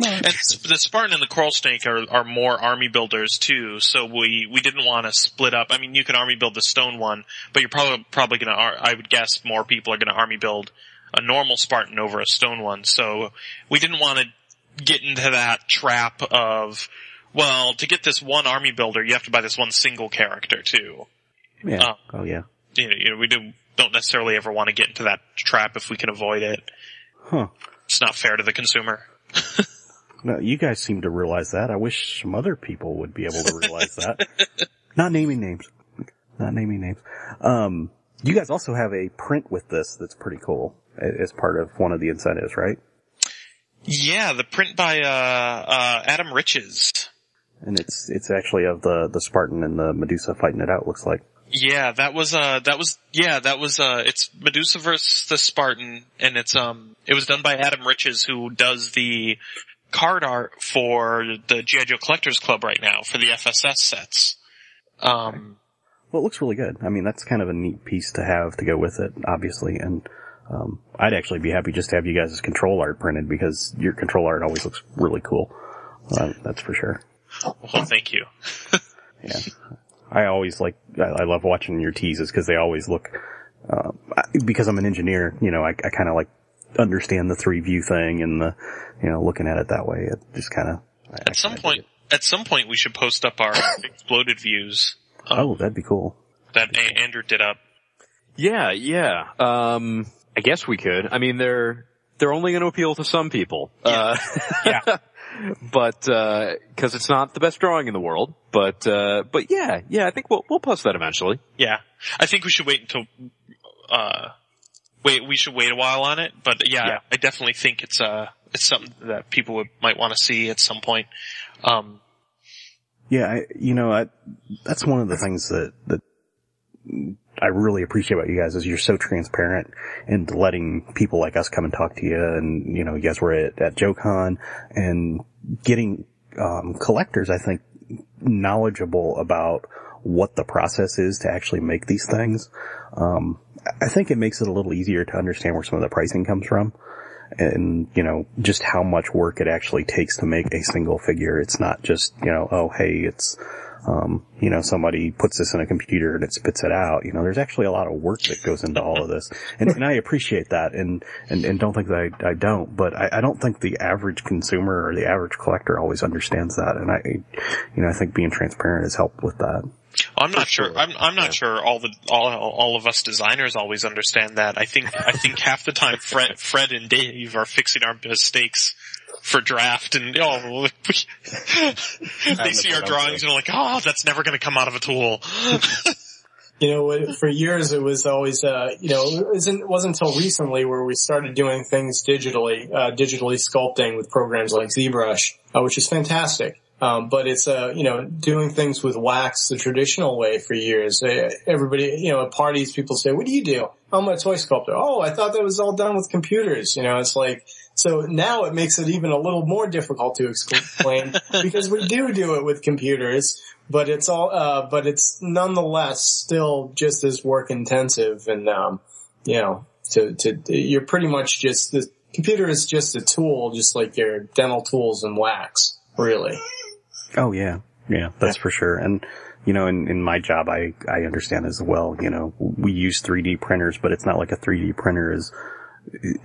And the Spartan and the Coral Snake are, are more army builders too, so we, we didn't want to split up. I mean, you can army build the stone one, but you're probably, probably gonna, I would guess more people are gonna army build a normal Spartan over a stone one, so we didn't want to get into that trap of, well, to get this one army builder, you have to buy this one single character too. Yeah. Uh, oh yeah. You know, you know, we do, don't necessarily ever want to get into that trap if we can avoid it. Huh. It's not fair to the consumer. No, you guys seem to realize that. I wish some other people would be able to realize that. Not naming names. Not naming names. Um, you guys also have a print with this that's pretty cool as part of one of the incentives, right? Yeah, the print by, uh, uh, Adam Riches. And it's, it's actually of the, the Spartan and the Medusa fighting it out, looks like. Yeah, that was uh that was yeah, that was uh it's Medusa versus the Spartan and it's um it was done by Adam Riches who does the card art for the G.I. Joe Collectors Club right now for the FSS sets. Um Well, it looks really good. I mean, that's kind of a neat piece to have to go with it, obviously. And, um, I'd actually be happy just to have you guys' control art printed because your control art always looks really cool. Uh, that's for sure. well thank you. Yeah. I always like, I, I love watching your teases because they always look, uh, I- because I'm an engineer, you know, I, I kind of like understand the three view thing and the, you know, looking at it that way. It just kind of, At some point at some point we should post up our exploded views oh, that'd be cool. that A- Andrew did up. Yeah, yeah. Um, I guess we could. I mean, they're they're only going to appeal to some people. Uh, Yeah. but uh 'cause it's not the best drawing in the world. But uh, but yeah, yeah. I think we'll we'll post that eventually. Yeah. I think we should wait until uh wait we should wait a while on it, but yeah, Yeah. I definitely think it's uh it's something that people would might want to see at some point. Um Yeah, I, you know, I, that's one of the things that, that I really appreciate about you guys is you're so transparent and letting people like us come and talk to you. And, you know, you guys were at, at JoeCon and getting, um, collectors, I think, knowledgeable about what the process is to actually make these things. Um, I think it makes it a little easier to understand where some of the pricing comes from and, you know, just how much work it actually takes to make a single figure. It's not just, you know, oh, hey, it's, um, you know, somebody puts this in a computer and it spits it out. You know, there's actually a lot of work that goes into all of this. And, and I appreciate that and, and, and don't think that I, I don't, but I, I don't think the average consumer or the average collector always understands that. And I, you know, I think being transparent has helped with that. I'm not sure. I'm I'm not sure all the all all of us designers always understand that. I think I think half the time Fred Fred and Dave are fixing our mistakes for draft and oh they see our drawings and are like, oh, that's never going to come out of a tool. You know, for years it was always, uh, you know, it wasn't, wasn't until recently where we started doing things digitally, uh, digitally sculpting with programs like ZBrush, uh, which is fantastic. Um, but it's, uh, you know, doing things with wax the traditional way for years. Uh, everybody, you know, at parties, people say, what do you do? I'm a toy sculptor. Oh, I thought that was all done with computers. You know, it's like, so now it makes it even a little more difficult to explain because we do do it with computers, but it's all, uh, but it's nonetheless still just as work intensive and, um, you know, to, to, you're pretty much just, the computer is just a tool, just like your dental tools and wax, really. Oh yeah, yeah, that's for sure. And you know, in, in my job, I I understand as well. You know, we use 3D printers, but it's not like a 3D printer is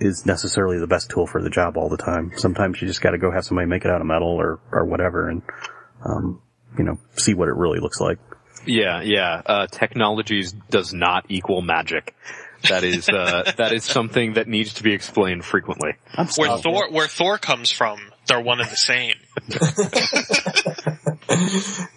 is necessarily the best tool for the job all the time. Sometimes you just got to go have somebody make it out of metal or or whatever, and um, you know, see what it really looks like. Yeah, yeah. Uh, technologies does not equal magic. That is uh, that is something that needs to be explained frequently. where Thor where Thor comes from, they're one and the same.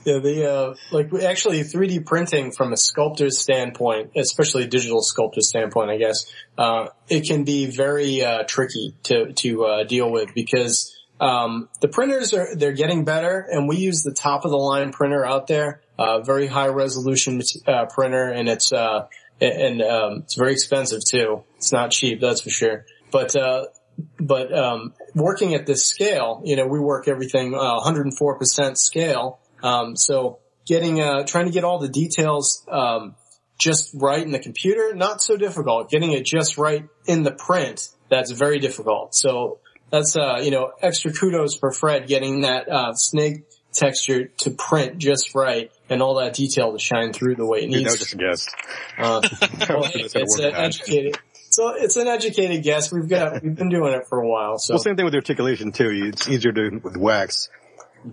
Yeah, the uh, like actually 3D printing from a sculptor's standpoint, especially a digital sculptor standpoint, I guess, uh, it can be very uh, tricky to to uh, deal with because um, the printers are they're getting better, and we use the top of the line printer out there, uh, very high resolution uh, printer, and it's uh, and um, it's very expensive too. It's not cheap, that's for sure. But uh, but um, working at this scale, you know, we work everything uh, 104% scale. Um, so getting uh, trying to get all the details um, just right in the computer, not so difficult. Getting it just right in the print, that's very difficult. So that's, uh, you know, extra kudos for Fred getting that, uh, snake texture to print just right and all that detail to shine through the way it Dude, that needs was just a guess. uh, well, That's it's an educated, so it's an educated guess. We've got, we've been doing it for a while. So Well, same thing with articulation too. It's easier to with wax.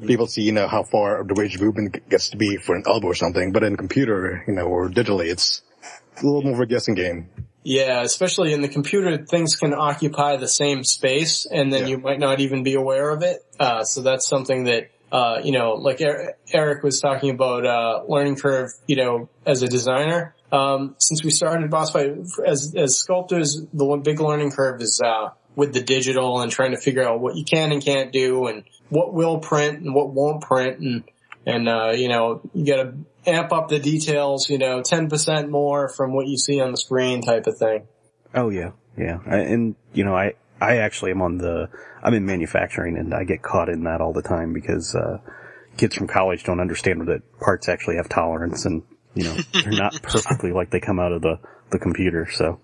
People see, you know, how far the range of movement gets to be for an elbow or something, but in computer, you know, or digitally, it's a little more of a guessing game. yeah, especially in the computer, things can occupy the same space and then you might not even be aware of it. Uh, so that's something that, uh, you know, like Er- Eric was talking about, uh, learning curve, you know, as a designer. Um, since we started Boss Fight, as, as sculptors, the one big learning curve is, uh, with the digital and trying to figure out what you can and can't do and what will print and what won't print and, and, uh, you know, you gotta amp up the details, you know, 10% more from what you see on the screen type of thing. Oh yeah, yeah. I- And you know, I I actually am on the I'm in manufacturing and I get caught in that all the time because uh kids from college don't understand that parts actually have tolerance and you know they're not perfectly like they come out of the the computer. So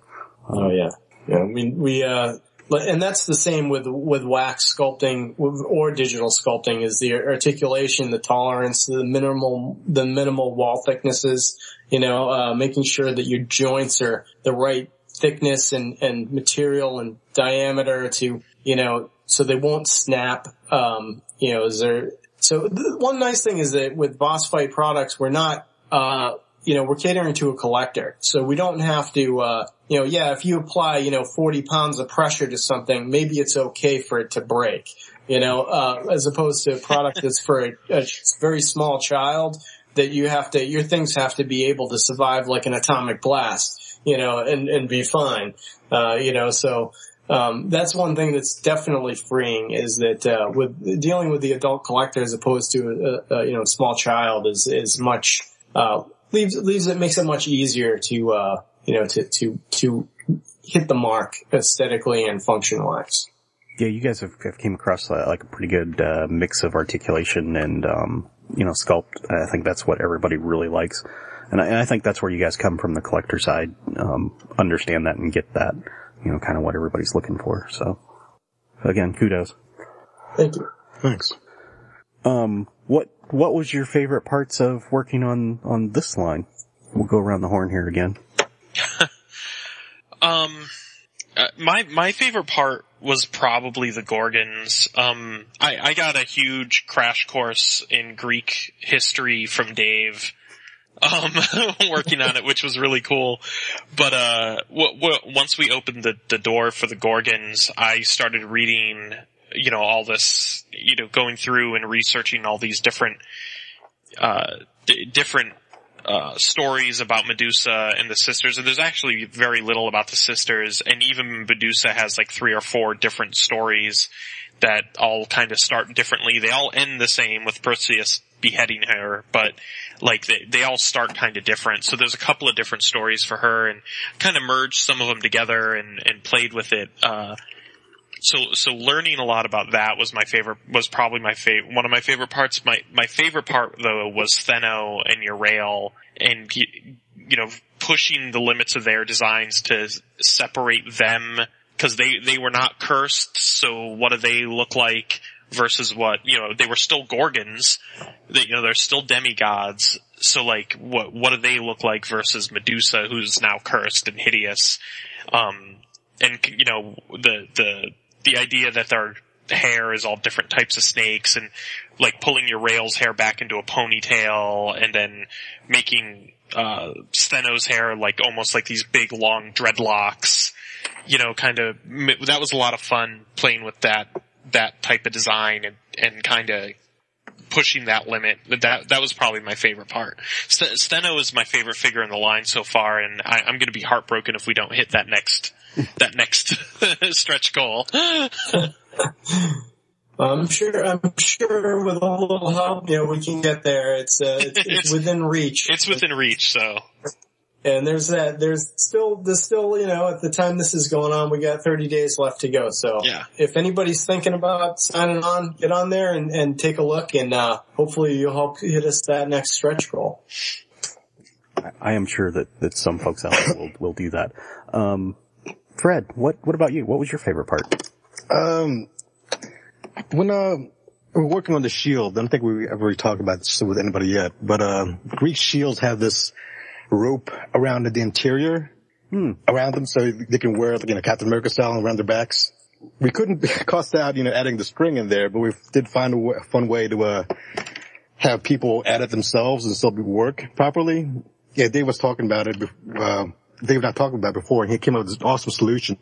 Oh yeah. Yeah. I mean, we, uh, and that's the same with, with wax sculpting or digital sculpting is the articulation, the tolerance, the minimal, the minimal wall thicknesses, you know, uh, making sure that your joints are the right thickness and, and material and diameter to, you know, so they won't snap. Um, you know, is there, so one nice thing is that with boss fight products, we're not, uh, you know, we're catering to a collector. So we don't have to, uh, you know, yeah, if you apply, you know, 40 pounds of pressure to something, maybe it's okay for it to break, you know, uh, as opposed to a product that's for a, a very small child that you have to, your things have to be able to survive like an atomic blast, you know, and, and be fine. Uh, you know, so, um, that's one thing that's definitely freeing is that, uh, with dealing with the adult collector as opposed to a, a you know, small child is, is much, uh, leaves, leaves it, makes it much easier to, uh, you know, to, to, to hit the mark aesthetically and function wise. yeah, you guys have, have came across uh, like a pretty good uh, mix of articulation and um you know sculpt. I think that's what everybody really likes. And I, and I think that's where you guys come from the collector side, um, understand that and get that, you know, kind of what everybody's looking for. So, again, kudos. Thank you. Thanks. Um, what what was your favorite parts of working on on this line? We'll go around the horn here again. Um, uh, my my favorite part was probably the Gorgons. Um, I, I got a huge crash course in Greek history from Dave. Um, working on it, which was really cool. But, uh, w- w- once we opened the, the door for the Gorgons, I started reading, you know, all this, you know, going through and researching all these different, uh, d- different uh, stories about Medusa and the sisters, and there's actually very little about the sisters, and even Medusa has like three or four different stories that all kind of start differently. They all end the same with Perseus beheading her, but like they, they all start kind of different. So there's a couple of different stories for her and kind of merged some of them together and, and played with it. Uh, so so learning a lot about that was my favorite was probably my favorite one of my favorite parts. My my favorite part though was Stheno and Euryale and you, know pushing the limits of their designs to separate them because they they were not cursed. So what do they look like versus what you know they were still gorgons. They, you know they're still demigods. So like what what do they look like versus Medusa who's now cursed and hideous? Um and you know the the the idea that their hair is all different types of snakes and like pulling Euryale's hair back into a ponytail and then making uh Stheno's hair like almost like these big long dreadlocks you know kind of that was a lot of fun playing with that that type of design and and kind of pushing that limit that that was probably my favorite part Stheno is my favorite figure in the line so far and I, I'm going to be heartbroken if we don't hit that next that next stretch goal. I'm sure. I'm sure with a little help, you know, we can get there. It's uh, it's, it's within reach. It's within reach. So, and there's that. There's still there's still you know at the time this is going on, we got 30 days left to go. So yeah. if anybody's thinking about signing on, get on there and, and take a look, and uh, hopefully you'll help hit us that next stretch goal. I am sure that, that some folks out there will, will do that. Um, Fred, what, what about you? What was your favorite part? Um, when, uh, we we're working on the shield, I don't think we ever really talked about this with anybody yet, but, um, Greek shields have this rope around the interior, around them so they can wear it, like, you know, Captain America style around their backs. We couldn't cost out, you know, adding the string in there, but we did find a w- fun way to, uh, have people add it themselves and still work properly. Yeah, Dave was talking about it, uh, Dave I talked about it before, and he came up with this awesome solution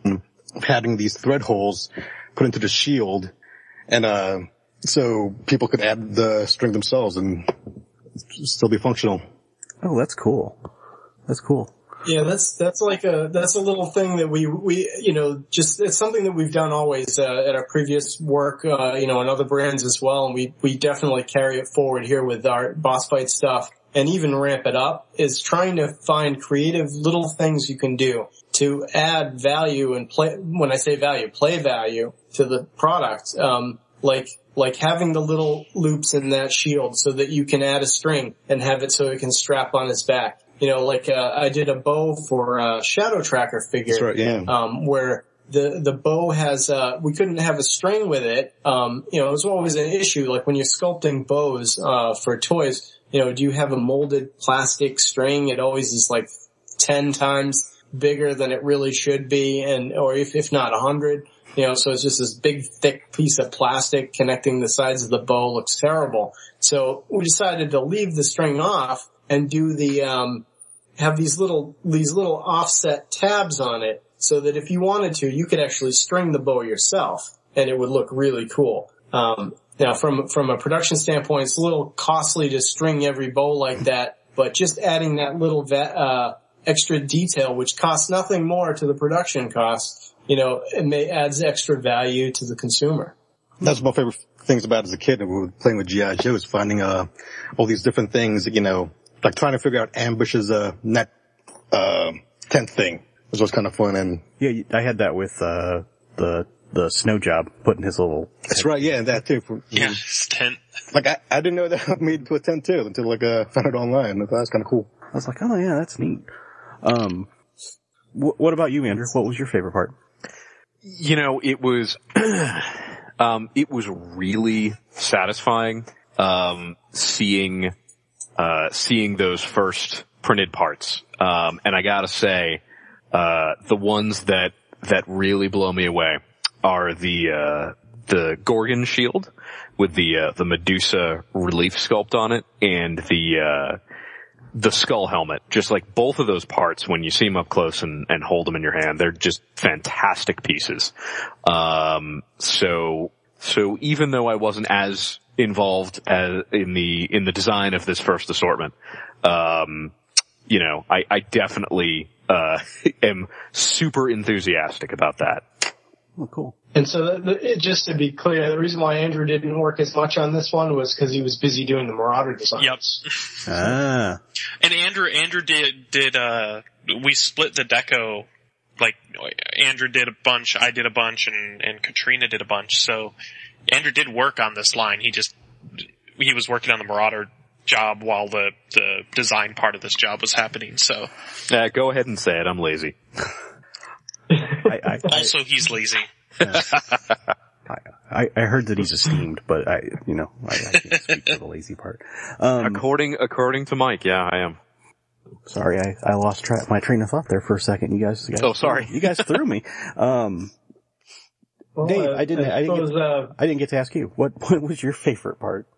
of having these thread holes put into the shield, and uh, so people could add the string themselves and still be functional. Oh, that's cool. That's cool. Yeah, that's that's like a that's a little thing that we we you know just it's something that we've done always uh, at our previous work uh, you know on other brands as well, and we we definitely carry it forward here with our boss fight stuff and even ramp it up is trying to find creative little things you can do to add value and play. When I say value, play value to the product, um, like like having the little loops in that shield so that you can add a string and have it so it can strap on his back. You know, like uh, I did a bow for a Shadow Tracker figure, That's right, yeah. um, where the the bow has uh, we couldn't have a string with it. Um, you know, it was always an issue. Like when you're sculpting bows uh, for toys, you know, do you have a molded plastic string? It always is like ten times bigger than it really should be, and or if if not a hundred. You know, so it's just this big thick piece of plastic connecting the sides of the bow looks terrible. So we decided to leave the string off and do the um, have these little these little offset tabs on it so that if you wanted to, you could actually string the bow yourself and it would look really cool. Um, now from, from a production standpoint, it's a little costly to string every bow like that, but just adding that little va- uh, extra detail, which costs nothing more to the production cost, you know, it may adds extra value to the consumer. That's my favorite things about as a kid we were playing with G.I. Joe is finding, uh, all these different things, you know, like trying to figure out Ambush's, uh, net, uh, tent thing. Which was kind of fun and. Yeah, I had that with, uh, the, the snow job, putting his little, That's right, yeah, that too. For, Yeah, his tent. Like I, I didn't know that made into a tent too until like, uh, found it online. I thought that's kind of cool. I was like, oh yeah, that's neat. Um, wh- what about you, Andrew? What was your favorite part? You know, it was, um, it was really satisfying, um, seeing, uh, seeing those first printed parts. Um, and I gotta say, uh, the ones that, that really blow me away are the, uh, the Gorgon shield with the, uh, the Medusa relief sculpt on it and the, uh, the skull helmet, just like both of those parts, when you see them up close and, and hold them in your hand, they're just fantastic pieces. Um, so, so even though I wasn't as involved as in the, in the design of this first assortment, um, you know, I, I definitely, uh, am super enthusiastic about that. Oh, cool. And so the, the, it, just to be clear, the reason why Andrew didn't work as much on this one was because he was busy doing the Marauder designs. Yep. Ah, And Andrew, Andrew did, did, uh, we split the deco, like, Andrew did a bunch, I did a bunch, and, and Katrina did a bunch, so Andrew did work on this line, he just, he was working on the Marauder job while the, the design part of this job was happening, so. Uh, go ahead and say it. I'm lazy. I, I, Also, he's lazy. I, I heard that he's esteemed, but I, you know, I, I can't speak to the lazy part. Um, According, according to Mike, yeah, I am. sorry, I, I lost track, my train of thought there for a second. You guys, you guys Oh, sorry. you guys threw me. Um, Well, Dave, uh, I didn't, I didn't, suppose, get, uh, I didn't get to ask you. What, what was your favorite part?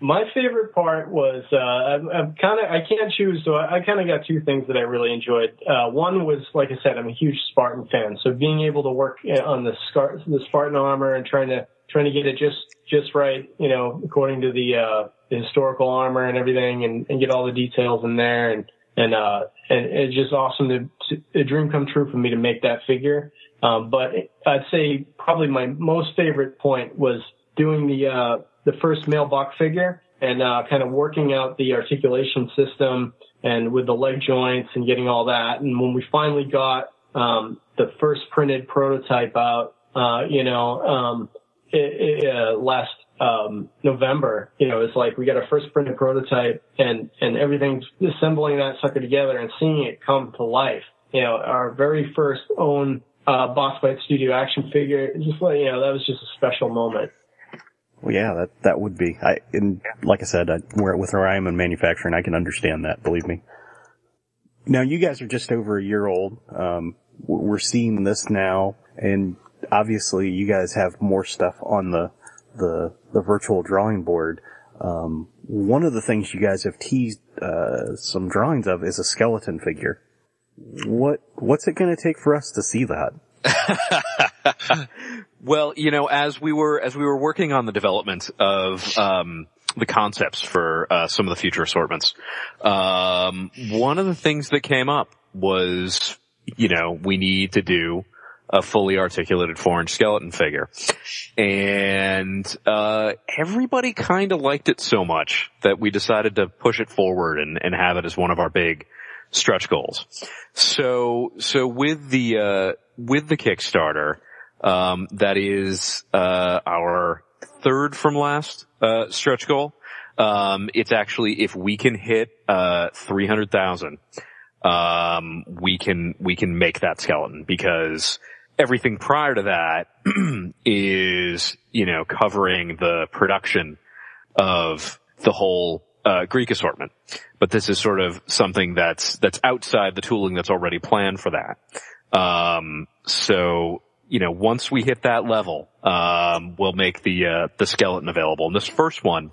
My favorite part was uh, I'm, I'm kind of I can't choose, so I, I kind of got two things that I really enjoyed. Uh, one was, like I said, I'm a huge Spartan fan, so being able to work uh, on the Scar- the Spartan armor and trying to trying to get it just just right, you know, according to the, uh, the historical armor and everything, and, and get all the details in there, and and uh, and it's just awesome to, to a dream come true for me to make that figure. Um, but I'd say probably my most favorite point was doing the uh, the first mailbox figure and uh, kind of working out the articulation system and with the leg joints and getting all that. And when we finally got um, the first printed prototype out, uh, you know, um, it, it, uh, last um, November, you know, it's like we got our first printed prototype and, and everything's assembling that sucker together and seeing it come to life. You know, our very first own, uh, Boss Fight Studio action figure, just you know, that was just a special moment. Well, yeah, that that would be. I and like I said, I, where with where I am in manufacturing, I can understand that. Believe me. Now you guys are just over a year old. Um, we're seeing this now, and obviously you guys have more stuff on the the the virtual drawing board. Um, one of the things you guys have teased uh, some drawings of is a skeleton figure. What what's it going to take for us to see that? well, you know, as we were as we were working on the development of um, the concepts for uh, some of the future assortments, um, one of the things that came up was, you know, we need to do a fully articulated four-inch skeleton figure, and uh, everybody kind of liked it so much that we decided to push it forward and, and have it as one of our big stretch goals. So, so with the, uh, with the Kickstarter, um, that is, uh, our third from last, uh, stretch goal. Um, it's actually, if we can hit, uh, 300,000, um, we can, we can make that skeleton because everything prior to that is, you know, covering the production of the whole uh, Greek assortment. But this is sort of something that's that's outside the tooling that's already planned for that. Um, so you know, once we hit that level, um, we'll make the uh, the skeleton available. And this first one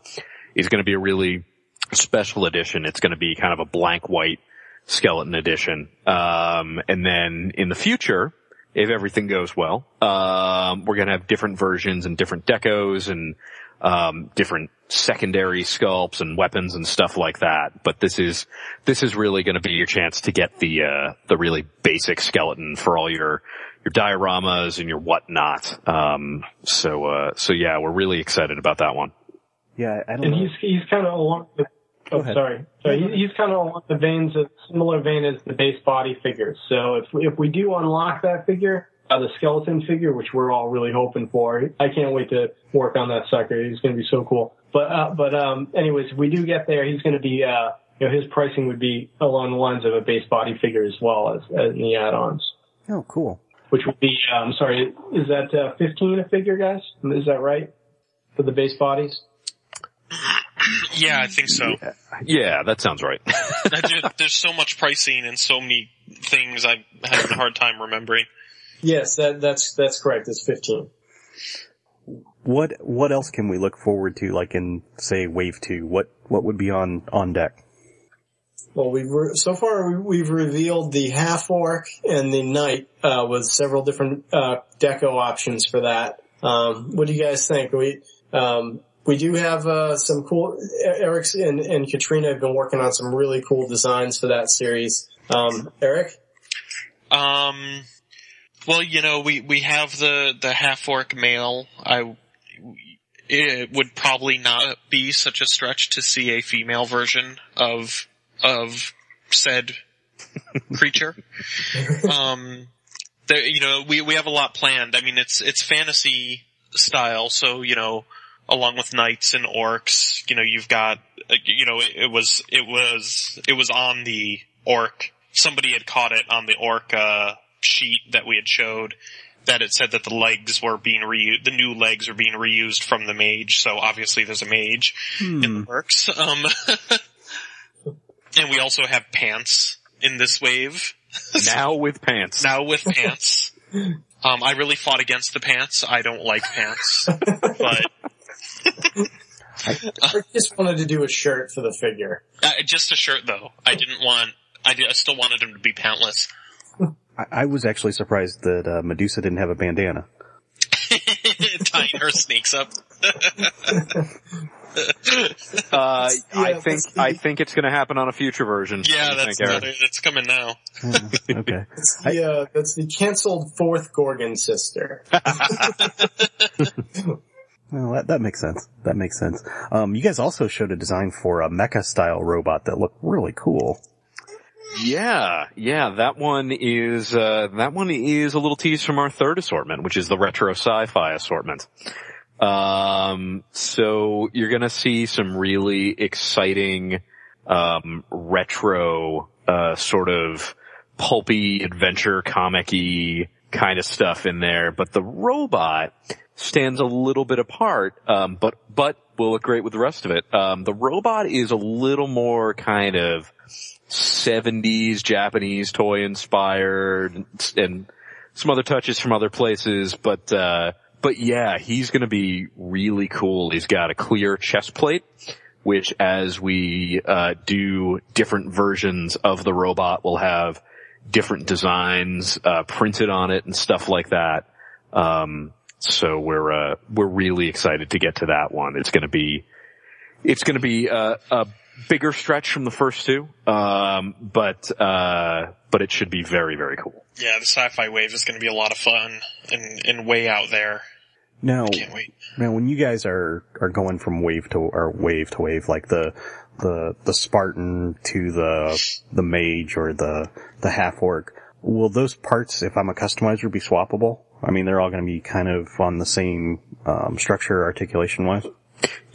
is going to be a really special edition. It's going to be kind of a blank white skeleton edition. Um, and then in the future, if everything goes well, um, we're going to have different versions and different decos and um, different secondary sculpts and weapons and stuff like that. But this is this is really going to be your chance to get the uh, the really basic skeleton for all your your dioramas and your whatnot. Um, so uh, so yeah, we're really excited about that one. Yeah, I don't And know. he's he's kind of along the oh sorry sorry he, he's kind of along the veins of similar vein as the base body figures. So if we, if we do unlock that figure, uh, the skeleton figure, which we're all really hoping for, I can't wait to work on that sucker. He's going to be so cool. But uh, but um, anyways, if we do get there, he's going to be uh, you know his pricing would be along the lines of a base body figure as well as, as in the add-ons, Oh, cool. which would be um, sorry is that uh, 15 a figure, guys? Is that right for the base bodies? Yeah, I think so. Yeah, that sounds right. There's so much pricing and so many things I'm having a hard time remembering. Yes, that, that's that's correct. It's 15. What what else can we look forward to, like in say Wave Two? What what would be on on deck? Well, we've re- so far we- we've revealed the half orc and the knight uh, with several different uh, deco options for that. Um, what do you guys think? We um, we do have uh, some cool. Eric and, and Katrina have been working on some really cool designs for that series. Um, Eric, Um, well, you know, we, we have the, the half orc male. I, it would probably not be such a stretch to see a female version of, of said creature. Um, there, you know, we, we have a lot planned. I mean, it's, it's fantasy style, so, you know, along with knights and orcs, you know, you've got, you know, it, it was, it was, it was on the orc. Somebody had caught it on the orc, uh, sheet that we had showed that it said that the legs were being reused, the new legs were being reused from the mage, so obviously there's a mage in the works. Um, and we also have pants in this wave. now with pants. Now with pants. Um, I really fought against the pants. I don't like pants, but Eric just wanted to do a shirt for the figure. uh, just a shirt though. I didn't want. I, did, I still wanted him to be pantless. I, I was actually surprised that uh, Medusa didn't have a bandana. Tying her snakes up. Uh, I think I think it's going to happen on a future version. Yeah, that's think, Eric? not it. It's coming now. okay. Yeah, uh, that's the canceled fourth Gorgon sister. Well, that, that makes sense. That makes sense. Um, you guys also showed a design for a mecha style robot that looked really cool. Yeah, yeah, that one is, uh, that one is a little tease from our third assortment, which is the retro sci-fi assortment. Um, so you're gonna see some really exciting, um, retro, uh, sort of pulpy adventure comic-y kind of stuff in there, but the robot stands a little bit apart, um, but, but will look great with the rest of it. Um, the robot is a little more kind of 70s Japanese toy inspired and some other touches from other places, but, uh, but yeah, he's gonna be really cool. He's got a clear chest plate, which as we, uh, do different versions of the robot will have different designs, uh, printed on it and stuff like that. Um, so we're, uh, we're really excited to get to that one. It's gonna be, it's gonna be, uh, a bigger stretch from the first two. Um, but, uh, but it should be very, very cool. Yeah, the sci-fi wave is going to be a lot of fun and, and way out there. Now, Can't wait. now when you guys are, are going from wave to, or wave to wave, like the, the, the Spartan to the, the mage or the, the half orc, will those parts, if I'm a customizer, be swappable? I mean, they're all going to be kind of on the same, um, structure articulation wise?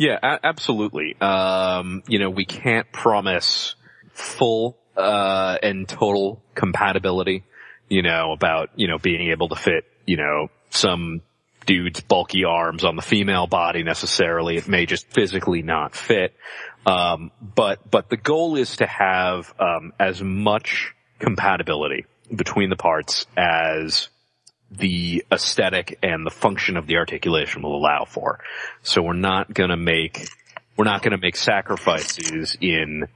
Yeah, a- absolutely. Um, you know, we can't promise full, uh, and total compatibility, you know, about, you know, being able to fit, you know, some dude's bulky arms on the female body necessarily. It may just physically not fit. Um, but, but the goal is to have, um, as much compatibility between the parts as the aesthetic and the function of the articulation will allow for. So we're not gonna make, we're not gonna make sacrifices in,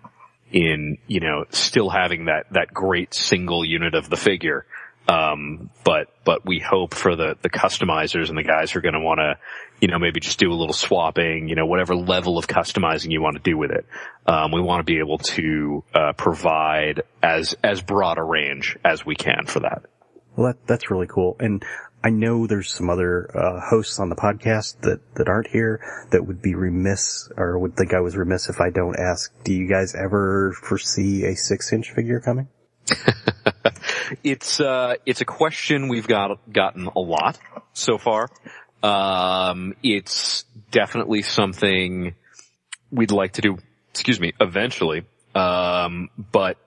in, you know, still having that, that great single unit of the figure. Um, but, but we hope for the, the customizers and the guys who are gonna wanna, you know, maybe just do a little swapping, you know, whatever level of customizing you want to do with it. Um, we want to be able to, uh, provide as, as broad a range as we can for that. Well, that, that's really cool. And I know there's some other, uh, hosts on the podcast that, that aren't here that would be remiss or would think I was remiss if I don't ask, do you guys ever foresee a six inch figure coming? It's, uh, it's a question we've got, gotten a lot so far. Um, it's definitely something we'd like to do, excuse me, eventually. Um, but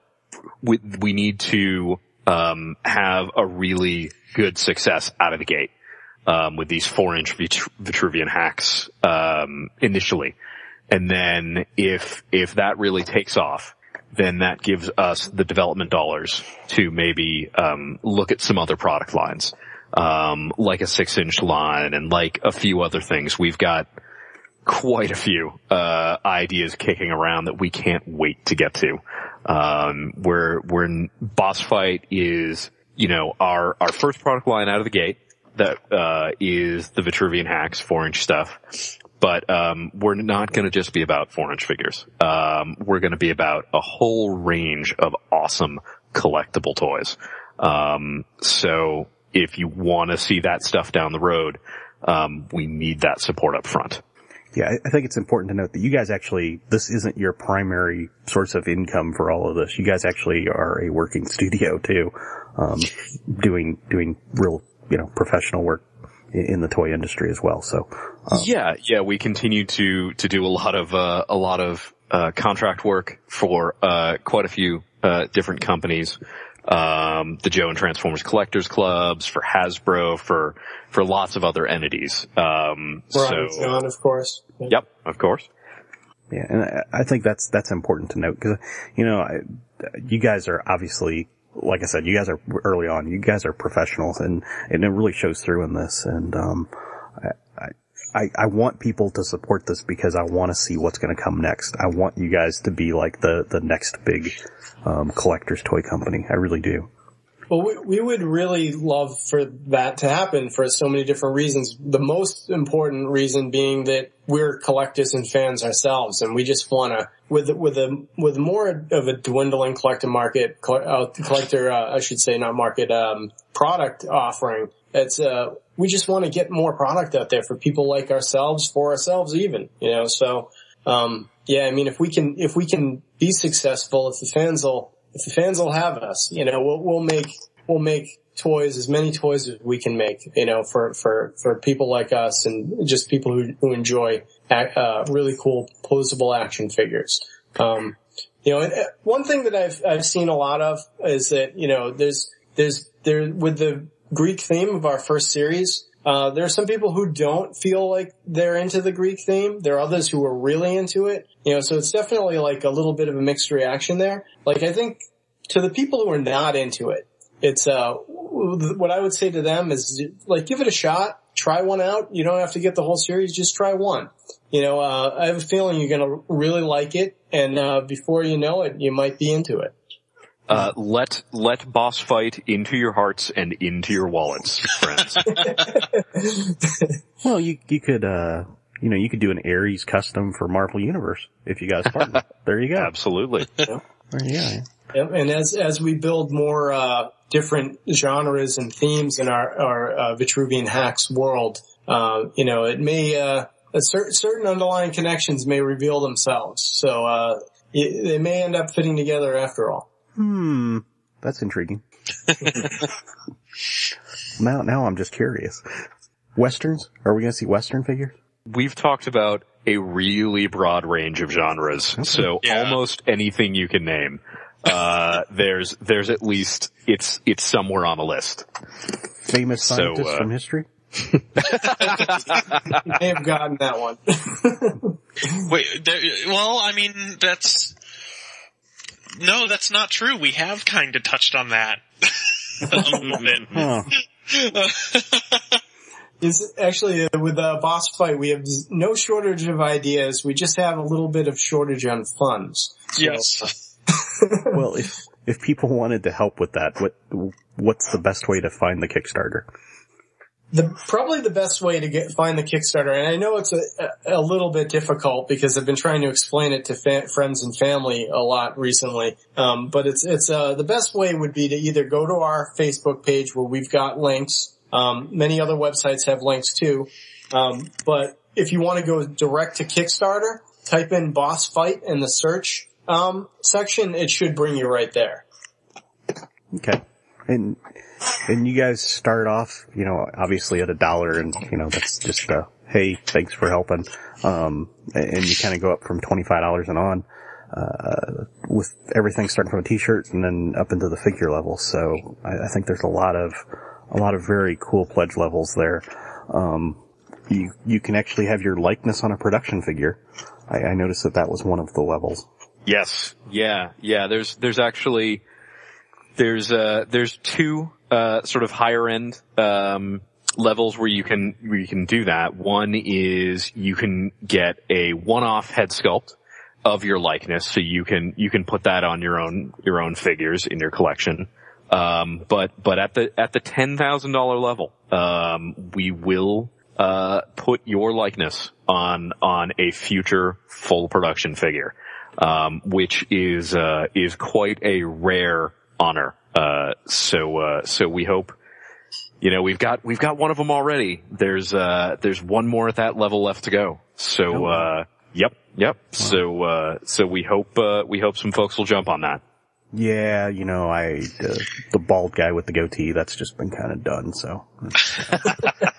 we, we need to, um, have a really good success out of the gate, um, with these four inch Vitru- Vitruvian hacks, um, initially. And then if, if that really takes off, then that gives us the development dollars to maybe, um, look at some other product lines um, like a six inch line and like a few other things. We've got quite a few, uh, ideas kicking around that we can't wait to get to. Um, we're, we're boss fight is, you know, our, our first product line out of the gate that, uh, is the Vitruvian hacks, four inch stuff. But, um, we're not gonna just be about four inch figures. Um, we're gonna be about a whole range of awesome collectible toys. Um, so if you want to see that stuff down the road, um, we need that support up front. Yeah, I- think it's important to note that you guys actually, this isn't your primary source of income for all of this. You guys actually are a working studio too, um, doing, doing real, you know, professional work in, in the toy industry as well. So, um, Yeah, yeah, we continue to to do a lot of uh, a lot of uh, contract work for uh, quite a few uh, different companies. Um, the Joe and Transformers Collectors Clubs, for Hasbro, for for lots of other entities. Um, Brian so, John, of course. yep, of course. Yeah, and I, I think that's that's important to note because you know I, you guys are obviously, like I said, you guys are early on. You guys are professionals, and and it really shows through in this. And um, I I, I I want people to support this because I want to see what's going to come next. I want you guys to be like the the next big um, collector's toy company. I really do. Well, we, we would really love for that to happen for so many different reasons. The most important reason being that we're collectors and fans ourselves, and we just want to, with with a with more of a dwindling collector market, uh, collector, uh, I should say, not market, um, product offering. It's uh, we just want to get more product out there for people like ourselves, for ourselves even, you know. So, um, yeah, I mean, if we can if we can be successful, if the fans will if the fans will have us, you know, we'll, we'll make we'll make toys, as many toys as we can make, you know, for, for, for people like us and just people who, who enjoy, uh, really cool posable action figures. Um, you know, uh, one thing that I've, I've seen a lot of is that, you know, there's, there's, there, with the Greek theme of our first series, uh, there are some people who don't feel like they're into the Greek theme. There are others who are really into it. You know, so it's definitely like a little bit of a mixed reaction there. Like I think to the people who are not into it, it's, uh, what I would say to them is like, give it a shot, try one out. You don't have to get the whole series, just try one. You know, uh, I have a feeling you're going to really like it. And, uh, before you know it, you might be into it. Uh, let let boss fight into your hearts and into your wallets, friends. well, you you could uh you know you could do an Ares custom for Marvel Universe if you got a Spartan. there you go. Absolutely. There you go. Yep. And as as we build more uh, different genres and themes in our our uh, Vitruvian hacks world, uh, you know, it may uh, cer- certain underlying connections may reveal themselves. So uh, it, they may end up fitting together after all. Hmm, that's intriguing. now, now I'm just curious. Westerns? Are we going to see Western figures? We've talked about a really broad range of genres, so Yeah. almost anything you can name. Uh, there's there's at least it's it's somewhere on a list. Famous So, scientists uh, from history? You may have gotten that one. Wait, well, I mean, that's, no, that's not true. We have kind of touched on that. a little bit. Huh. Is actually uh, with the boss fight, we have no shortage of ideas. We just have a little bit of shortage on funds. So, Yes. well, if if people wanted to help with that, what what's the best way to find the Kickstarter? The probably the best way to get find the Kickstarter, and I know it's a, a little bit difficult because I've been trying to explain it to fa- friends and family a lot recently. Um, but it's it's uh, the best way would be to either go to our Facebook page where we've got links. Um, many other websites have links too, um, but if you want to go direct to Kickstarter, type in "boss fight" in the search um, section. It should bring you right there. Okay. And and you guys start off, you know, obviously at a dollar and, you know, that's just a, hey, thanks for helping. Um, and you kind of go up from $25 and on, uh, with everything starting from a t-shirt and then up into the figure level. So I, I think there's a lot of, a lot of very cool pledge levels there. Um, you, you can actually have your likeness on a production figure. I, I noticed that that was one of the levels. Yes. Yeah. Yeah. There's there's actually there's uh there's two uh sort of higher end um levels where you can where you can do that. One is you can get a one off head sculpt of your likeness, so you can you can put that on your own your own figures in your collection. Um, but but at the at the ten thousand dollar level, um, we will uh, put your likeness on on a future full production figure, um, which is uh, is quite a rare honor. Uh, so uh, so we hope. You know, we've got we've got one of them already. There's uh there's one more at that level left to go. So uh yep, yep. So uh so we hope uh we hope some folks will jump on that. Yeah, you know, I, uh, the bald guy with the goatee, that's just been kind of done, so. I'm,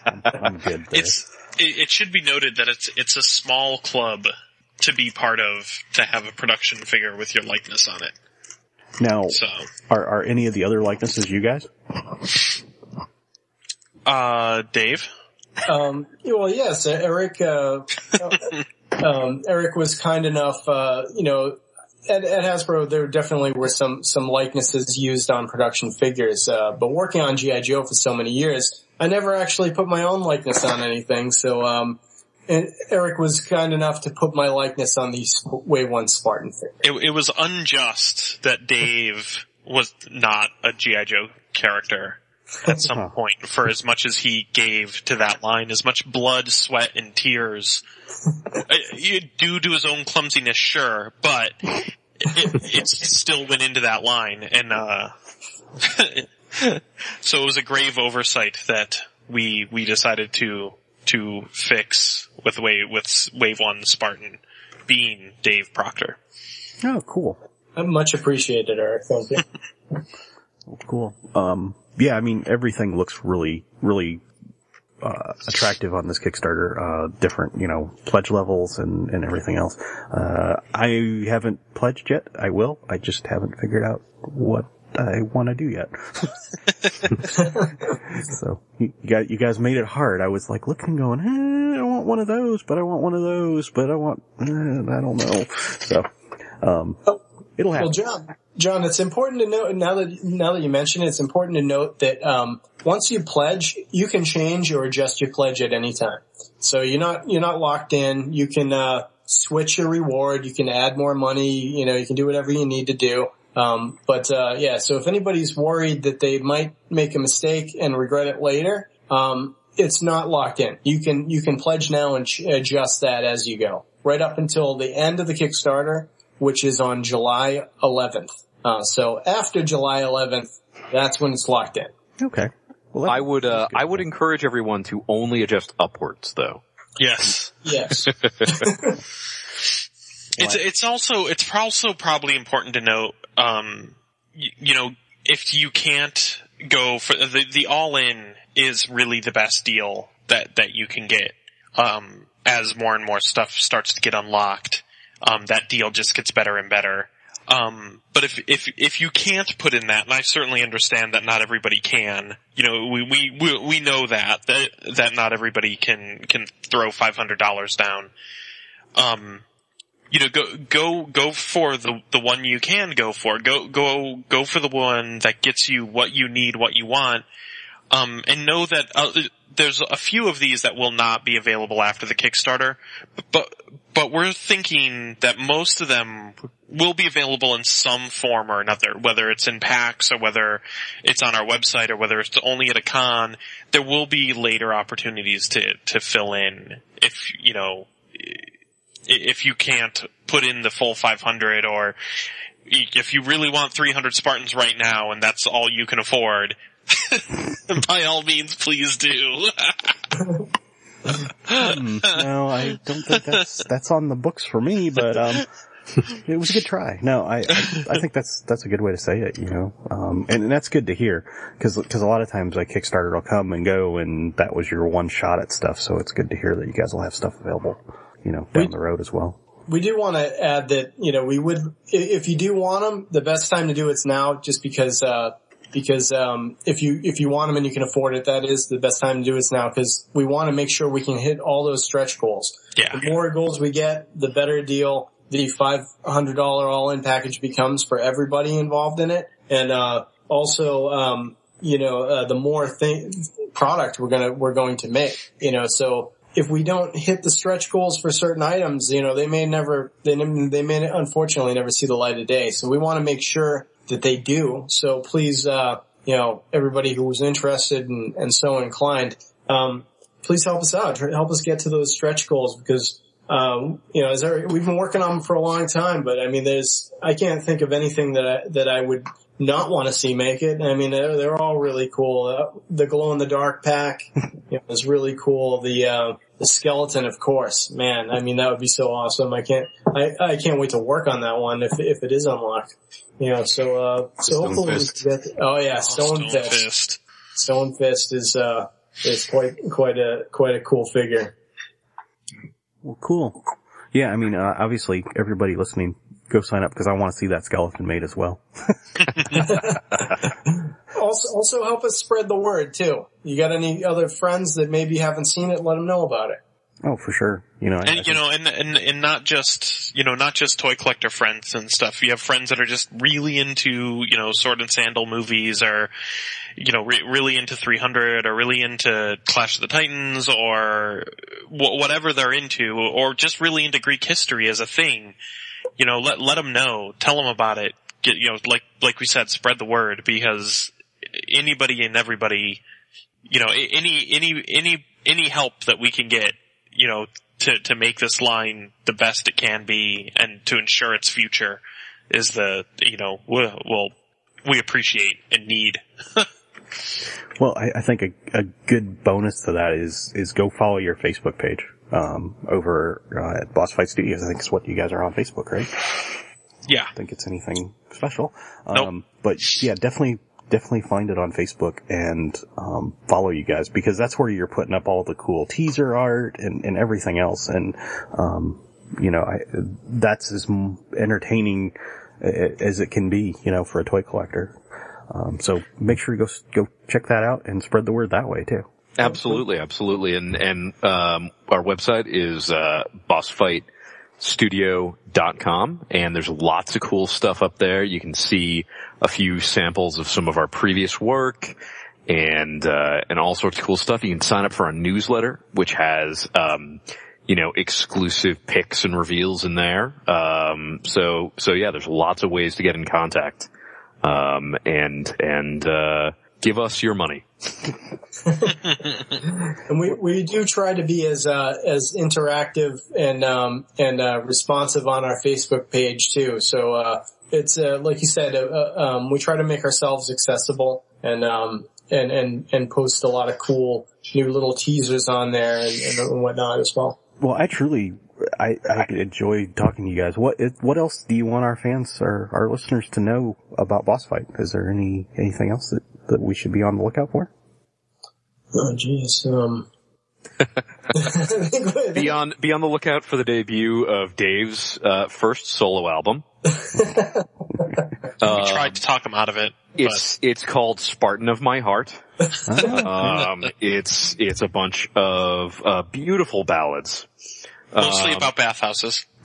I'm good there. It's, it, it should be noted that it's, it's a small club to be part of to have a production figure with your likeness on it. Now, So, are, are any of the other likenesses you guys? uh, Dave? Um, well, yes, Eric, uh, um, Eric was kind enough, uh, you know, at, at Hasbro, there definitely were some, some likenesses used on production figures, uh, but working on G.I. Joe for so many years, I never actually put my own likeness on anything, so, um, and Eric was kind enough to put my likeness on the Wave 1 Spartan figure. It, it was unjust that Dave was not a G.I. Joe character at some point for as much as he gave to that line, as much blood, sweat, and tears. You to his own clumsiness, sure, but it, it still went into that line, and uh, so it was a grave oversight that we we decided to to fix with wave with Wave One Spartan being Dave Proctor. Oh, cool. I Much appreciated, Eric. Thank you. Cool. Um, yeah, I mean, everything looks really, really, uh, attractive on this Kickstarter, uh, different, you know, pledge levels and, and everything else. Uh, I haven't pledged yet. I will. I just haven't figured out what I want to do yet. so you, guys, you guys made it hard. I was like looking, going, eh, I want one of those, but I want one of those, but I want, eh, I don't know. So, um, it'll happen. Well, John, John, it's important to note now that now that you mention it, it's important to note that um, once you pledge, you can change or adjust your pledge at any time. So you're not you're not locked in. You can uh, switch your reward. You can add more money. You know, you can do whatever you need to do. Um, but uh, yeah, so if anybody's worried that they might make a mistake and regret it later, um, it's not locked in. You can you can pledge now and ch- adjust that as you go, right up until the end of the Kickstarter, which is on July 11th. Uh, so after July 11th, that's when it's locked in. Okay. Well, I would uh, I would encourage everyone to only adjust upwards though. Yes. Yes. It's it's also it's also probably important to note, um, you, you know, if you can't go for the the all in is really the best deal that that you can get. Um, as more and more stuff starts to get unlocked, um, that deal just gets better and better. Um, but if, if, if you can't put in that, and I certainly understand that not everybody can, you know, we, we, we, we know that, that, that not everybody can, can throw $500 down. Um, you know, go, go, go for the, the one you can go for. Go, go, go for the one that gets you what you need, what you want. Um, and know that, uh, there's a few of these that will not be available after the Kickstarter, but, but we're thinking that most of them will be available in some form or another, whether it's in packs or whether it's on our website or whether it's only at a con. There will be later opportunities to, to fill in if, you know, if you can't put in the full 500 or if you really want 300 Spartans right now and that's all you can afford, by all means, please do. Hmm, no, I don't think that's that's on the books for me, but um, it was a good try. No, I, I I think that's that's a good way to say it, you know, um, and, and that's good to hear because because a lot of times like Kickstarter will come and go, and that was your one shot at stuff. So it's good to hear that you guys will have stuff available, you know, down the road as well. we do want to add that you know we would if you do want them the best time to do it's now just because uh because um if you if you want them and you can afford it that is the best time to do it's now because we want to make sure we can hit all those stretch goals Yeah. the more goals we get the better deal the five hundred dollar all in package becomes for everybody involved in it and uh also um you know uh, the more thing product we're gonna we're going to make you know so if we don't hit the stretch goals for certain items, you know, they may never, they, they may unfortunately never see the light of day. So we want to make sure that they do. So please, uh, you know, everybody who was interested and, and so inclined, um, please help us out. Help us get to those stretch goals because, um, you know, our, we've been working on them for a long time, but I mean, there's, I can't think of anything that I, that I would not want to see make it. I mean, they're, they're all really cool. Uh, the glow in the dark pack you know, is really cool. The, uh, the skeleton, of course, man. I mean, that would be so awesome. I can't, I, I can't wait to work on that one if, if it is unlocked. You know, so, uh, so Stone hopefully Fist. can get, oh yeah, Stone, Stone Fist. Fist. Stone Fist is, uh, is quite, quite a, quite a cool figure. Well, cool. Yeah, I mean, uh, obviously everybody listening, go sign up because I want to see that skeleton made as well. Also, also help us spread the word too. You got any other friends that maybe haven't seen it? Let them know about it. Oh, for sure. You know, I, I And you think- know, and, and and not just you know, not just toy collector friends and stuff. You have friends that are just really into you know, sword and sandal movies, or you know, re- really into 300, or really into Clash of the Titans, or wh- whatever they're into, or just really into Greek history as a thing. You know, let let them know, tell them about it. Get you know, like like we said, spread the word because anybody and everybody, you know, any any any any help that we can get, you know, to to make this line the best it can be and to ensure its future is the you know well we appreciate and need. Well, I, I think a, a good bonus to that is is go follow your Facebook page um, over uh, at Boss Fight Studios. I think it's what you guys are on Facebook, right? Yeah. I think it's anything special. Nope. Um, but yeah, definitely definitely find it on Facebook and um, follow you guys because that's where you're putting up all the cool teaser art and, and everything else. And um, you know, I, that's as entertaining as it can be, you know, for a toy collector. Um, so make sure you go go check that out and spread the word that way too. Absolutely, absolutely. And, and, um, our website is, uh, bossfightstudio.com and there's lots of cool stuff up there. You can see a few samples of some of our previous work and, uh, and all sorts of cool stuff. You can sign up for our newsletter, which has, um, you know, exclusive picks and reveals in there. Um, so, so yeah, there's lots of ways to get in contact. Um, and, and, uh, give us your money. And we, we do try to be as uh, as interactive and um, and uh, responsive on our Facebook page too. So uh, it's uh, like you said, uh, uh, um, we try to make ourselves accessible and um, and and and post a lot of cool new little teasers on there and, and whatnot as well. Well, I truly, I, I enjoy talking to you guys. What, what else do you want our fans or our listeners to know about Boss Fight? Is there any, anything else that, that we should be on the lookout for? Oh, jeez. Um, Be on, be on the lookout for the debut of Dave's, uh, first solo album. we tried to talk him out of it. It's it's called Spartan of My Heart. um, it's it's a bunch of uh, beautiful ballads. Mostly Um, about bathhouses.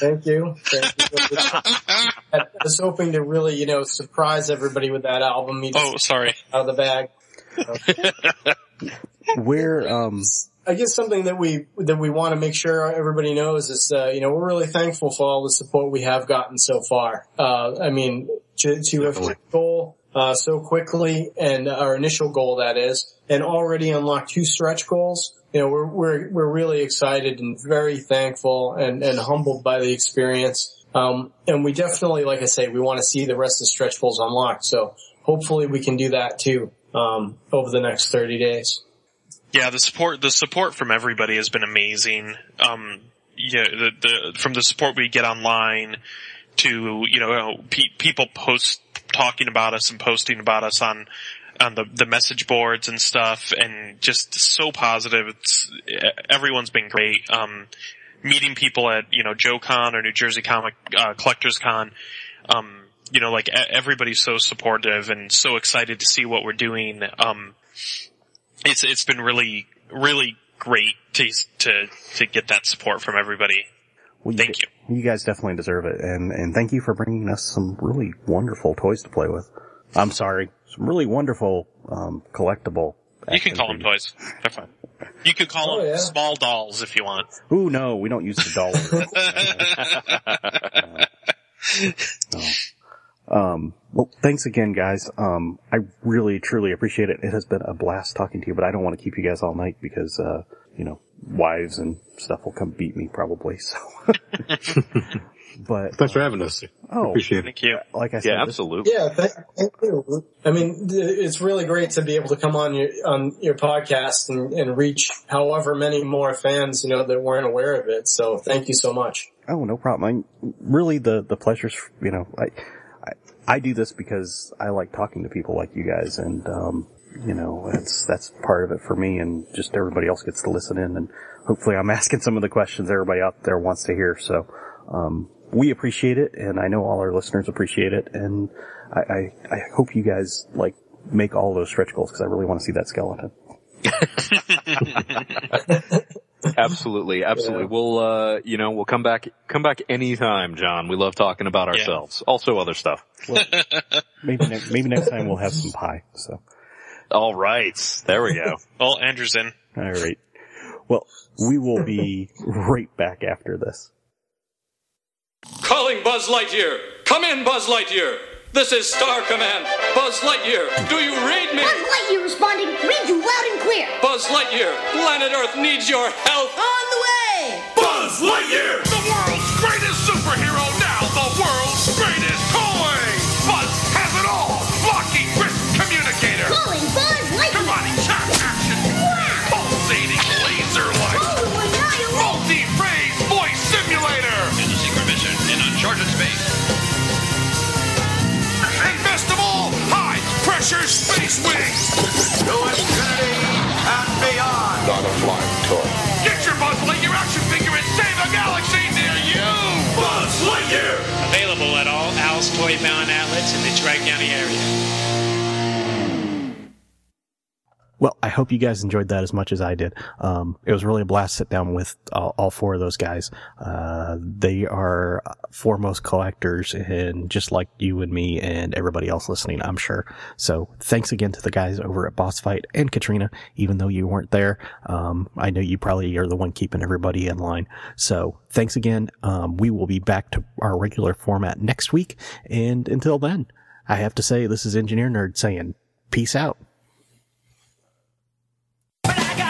Thank you. Thank you. I was hoping to really, you know, surprise everybody with that album. You just Oh, sorry. Out of the bag. Where, um, I guess something that we that we want to make sure everybody knows is, uh, you know, we're really thankful for all the support we have gotten so far. Uh, I mean, to, to have goal uh, so quickly, and our initial goal that is, and already unlocked two stretch goals. You know, we're we're we're really excited and very thankful and and humbled by the experience. Um, and we definitely, like I say, we want to see the rest of stretch goals unlocked. So hopefully we can do that too um, over the next thirty days. Yeah, the support the support from everybody has been amazing. Um, yeah, the, the from the support we get online to you know pe- people post talking about us and posting about us on on the the message boards and stuff, and just so positive. It's everyone's been great. Um, meeting people at you know Joe Con or New Jersey Comic uh, Collectors Con. Um, you know, like everybody's so supportive and so excited to see what we're doing. Um, it's it's been really really great to to to get that support from everybody. well, Thank you. You guys definitely deserve it. And, and thank you for bringing us some really wonderful toys to play with. I'm sorry. Some really wonderful, um, collectible. You can call them toys. They're fine. You could call Oh, them yeah. small dolls if you want. Ooh, no, we don't use the dollar. No. Um, well, thanks again, guys. Um, I really, truly appreciate it. It has been a blast talking to you, but I don't want to keep you guys all night because, uh, you know, wives and stuff will come beat me probably, so. but, Thanks for having us. oh, Appreciate it. Thank you. like I said, yeah, this- absolutely. Yeah, thank, thank you. I mean, it's really great to be able to come on your on your podcast and, and reach however many more fans you know that weren't aware of it. So thank you so much. Oh, no problem. I, really, the the pleasures. You know, I, I I do this because I like talking to people like you guys, and um, you know, that's that's part of it for me, and just everybody else gets to listen in, and hopefully, I'm asking some of the questions everybody out there wants to hear. So, um, we appreciate it, and I know all our listeners appreciate it, and I I, I hope you guys like make all those stretch goals because I really want to see that skeleton. Absolutely, absolutely. Yeah. We'll, uh, you know, we'll come back, come back anytime, John. We love talking about Yeah. ourselves. Also other stuff. Maybe next maybe next time we'll have some pie. So. All right. There we go. all Andrew's in. All right. Well, we will be right back after this. Calling Buzz Lightyear. Come in, Buzz Lightyear. This is Star Command. Buzz Lightyear, do you read me? Buzz Lightyear responding. Read you loud and clear. Buzz Lightyear, planet Earth needs your help. On the way. Buzz Lightyear, future space wings to infinity and beyond. Not a flying toy. Get your Buzz Lightyear action figure and save a galaxy near you, Buzz Lightyear. Available at all Al's Toy Barn outlets in the Tri County area. Well, I hope you guys enjoyed that as much as I did. Um, it was really a blast to sit down with all, all four of those guys. Uh, they are foremost collectors and just like you and me and everybody else listening, I'm sure. So thanks again to the guys over at Boss Fight and Katrina, even though you weren't there. Um, I know you probably are the one keeping everybody in line. So thanks again. Um, we will be back to our regular format next week. And until then, I have to say this is Engineer Nerd saying peace out.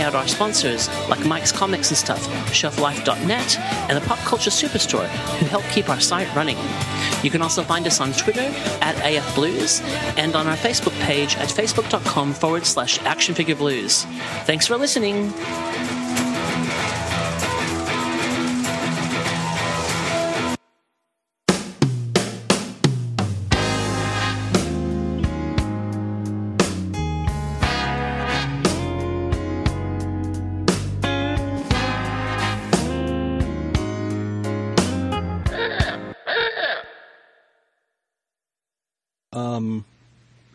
out our sponsors like Mike's Comics and Stuff, shelflife.net, and the Pop Culture Superstore, who help keep our site running. You can also find us on Twitter at AFBlues and on our Facebook page at facebook.com forward slash actionfigureblues. Thanks for listening.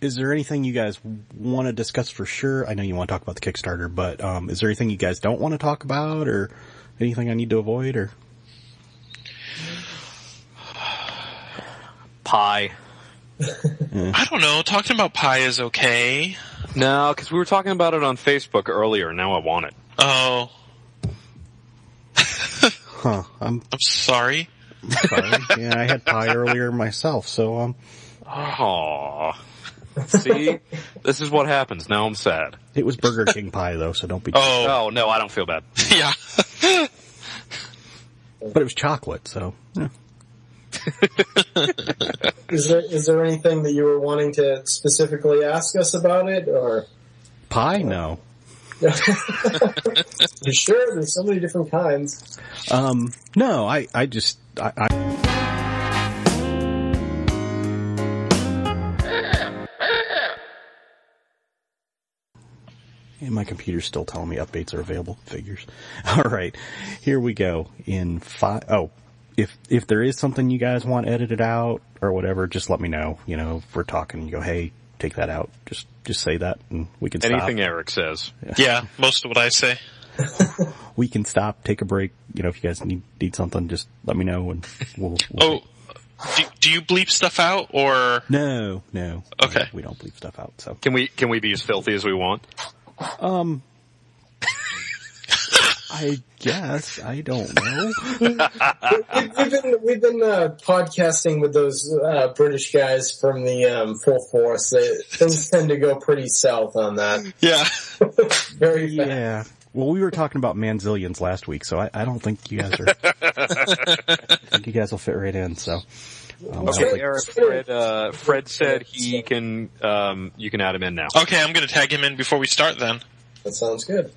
Is there anything you guys want to discuss for sure? I know you want to talk about the Kickstarter, but um, is there anything you guys don't want to talk about, or anything I need to avoid, or Pie. I don't know. Talking about pie is okay. No, because we were talking about it on Facebook earlier. Now I want it. Oh, huh? I'm I'm sorry. sorry. yeah, I had pie earlier myself, so um, Aw. See, this is what happens. Now I'm sad. it was Burger King pie though, so don't be. Oh, Oh no, I don't feel bad. yeah. But it was chocolate, so yeah. Is there is there anything that you were wanting to specifically ask us about it, or pie. No. you sure? There's so many different kinds. Um, no, I, I just, I, I, and my computer's still telling me updates are available. Figures. All right, here we go. In five, oh, if if there is something you guys want edited out or whatever, just let me know. You know, if we're talking, you go, hey, take that out. Just just say that, and we can stop. Anything Eric says. Yeah, most of what I say. we can stop, take a break. You know, if you guys need need something, just let me know, and we'll. we'll Oh, do, do you bleep stuff out or? No, no. Okay. We don't bleep stuff out. So, Can we can we be as filthy as we want? Um, I guess I don't know. we, we've been we've been uh, podcasting with those uh, British guys from the um, Full Force. They, things tend to go pretty south on that. Yeah. Very fast. Yeah. Well, we were talking about manzillions last week, so I, I don't think you guys are. I think you guys will fit right in. So, Okay, Eric. Fred, uh, Fred said he can. Um, you can add him in now. Okay, I'm going to tag him in before we start. Then that sounds good.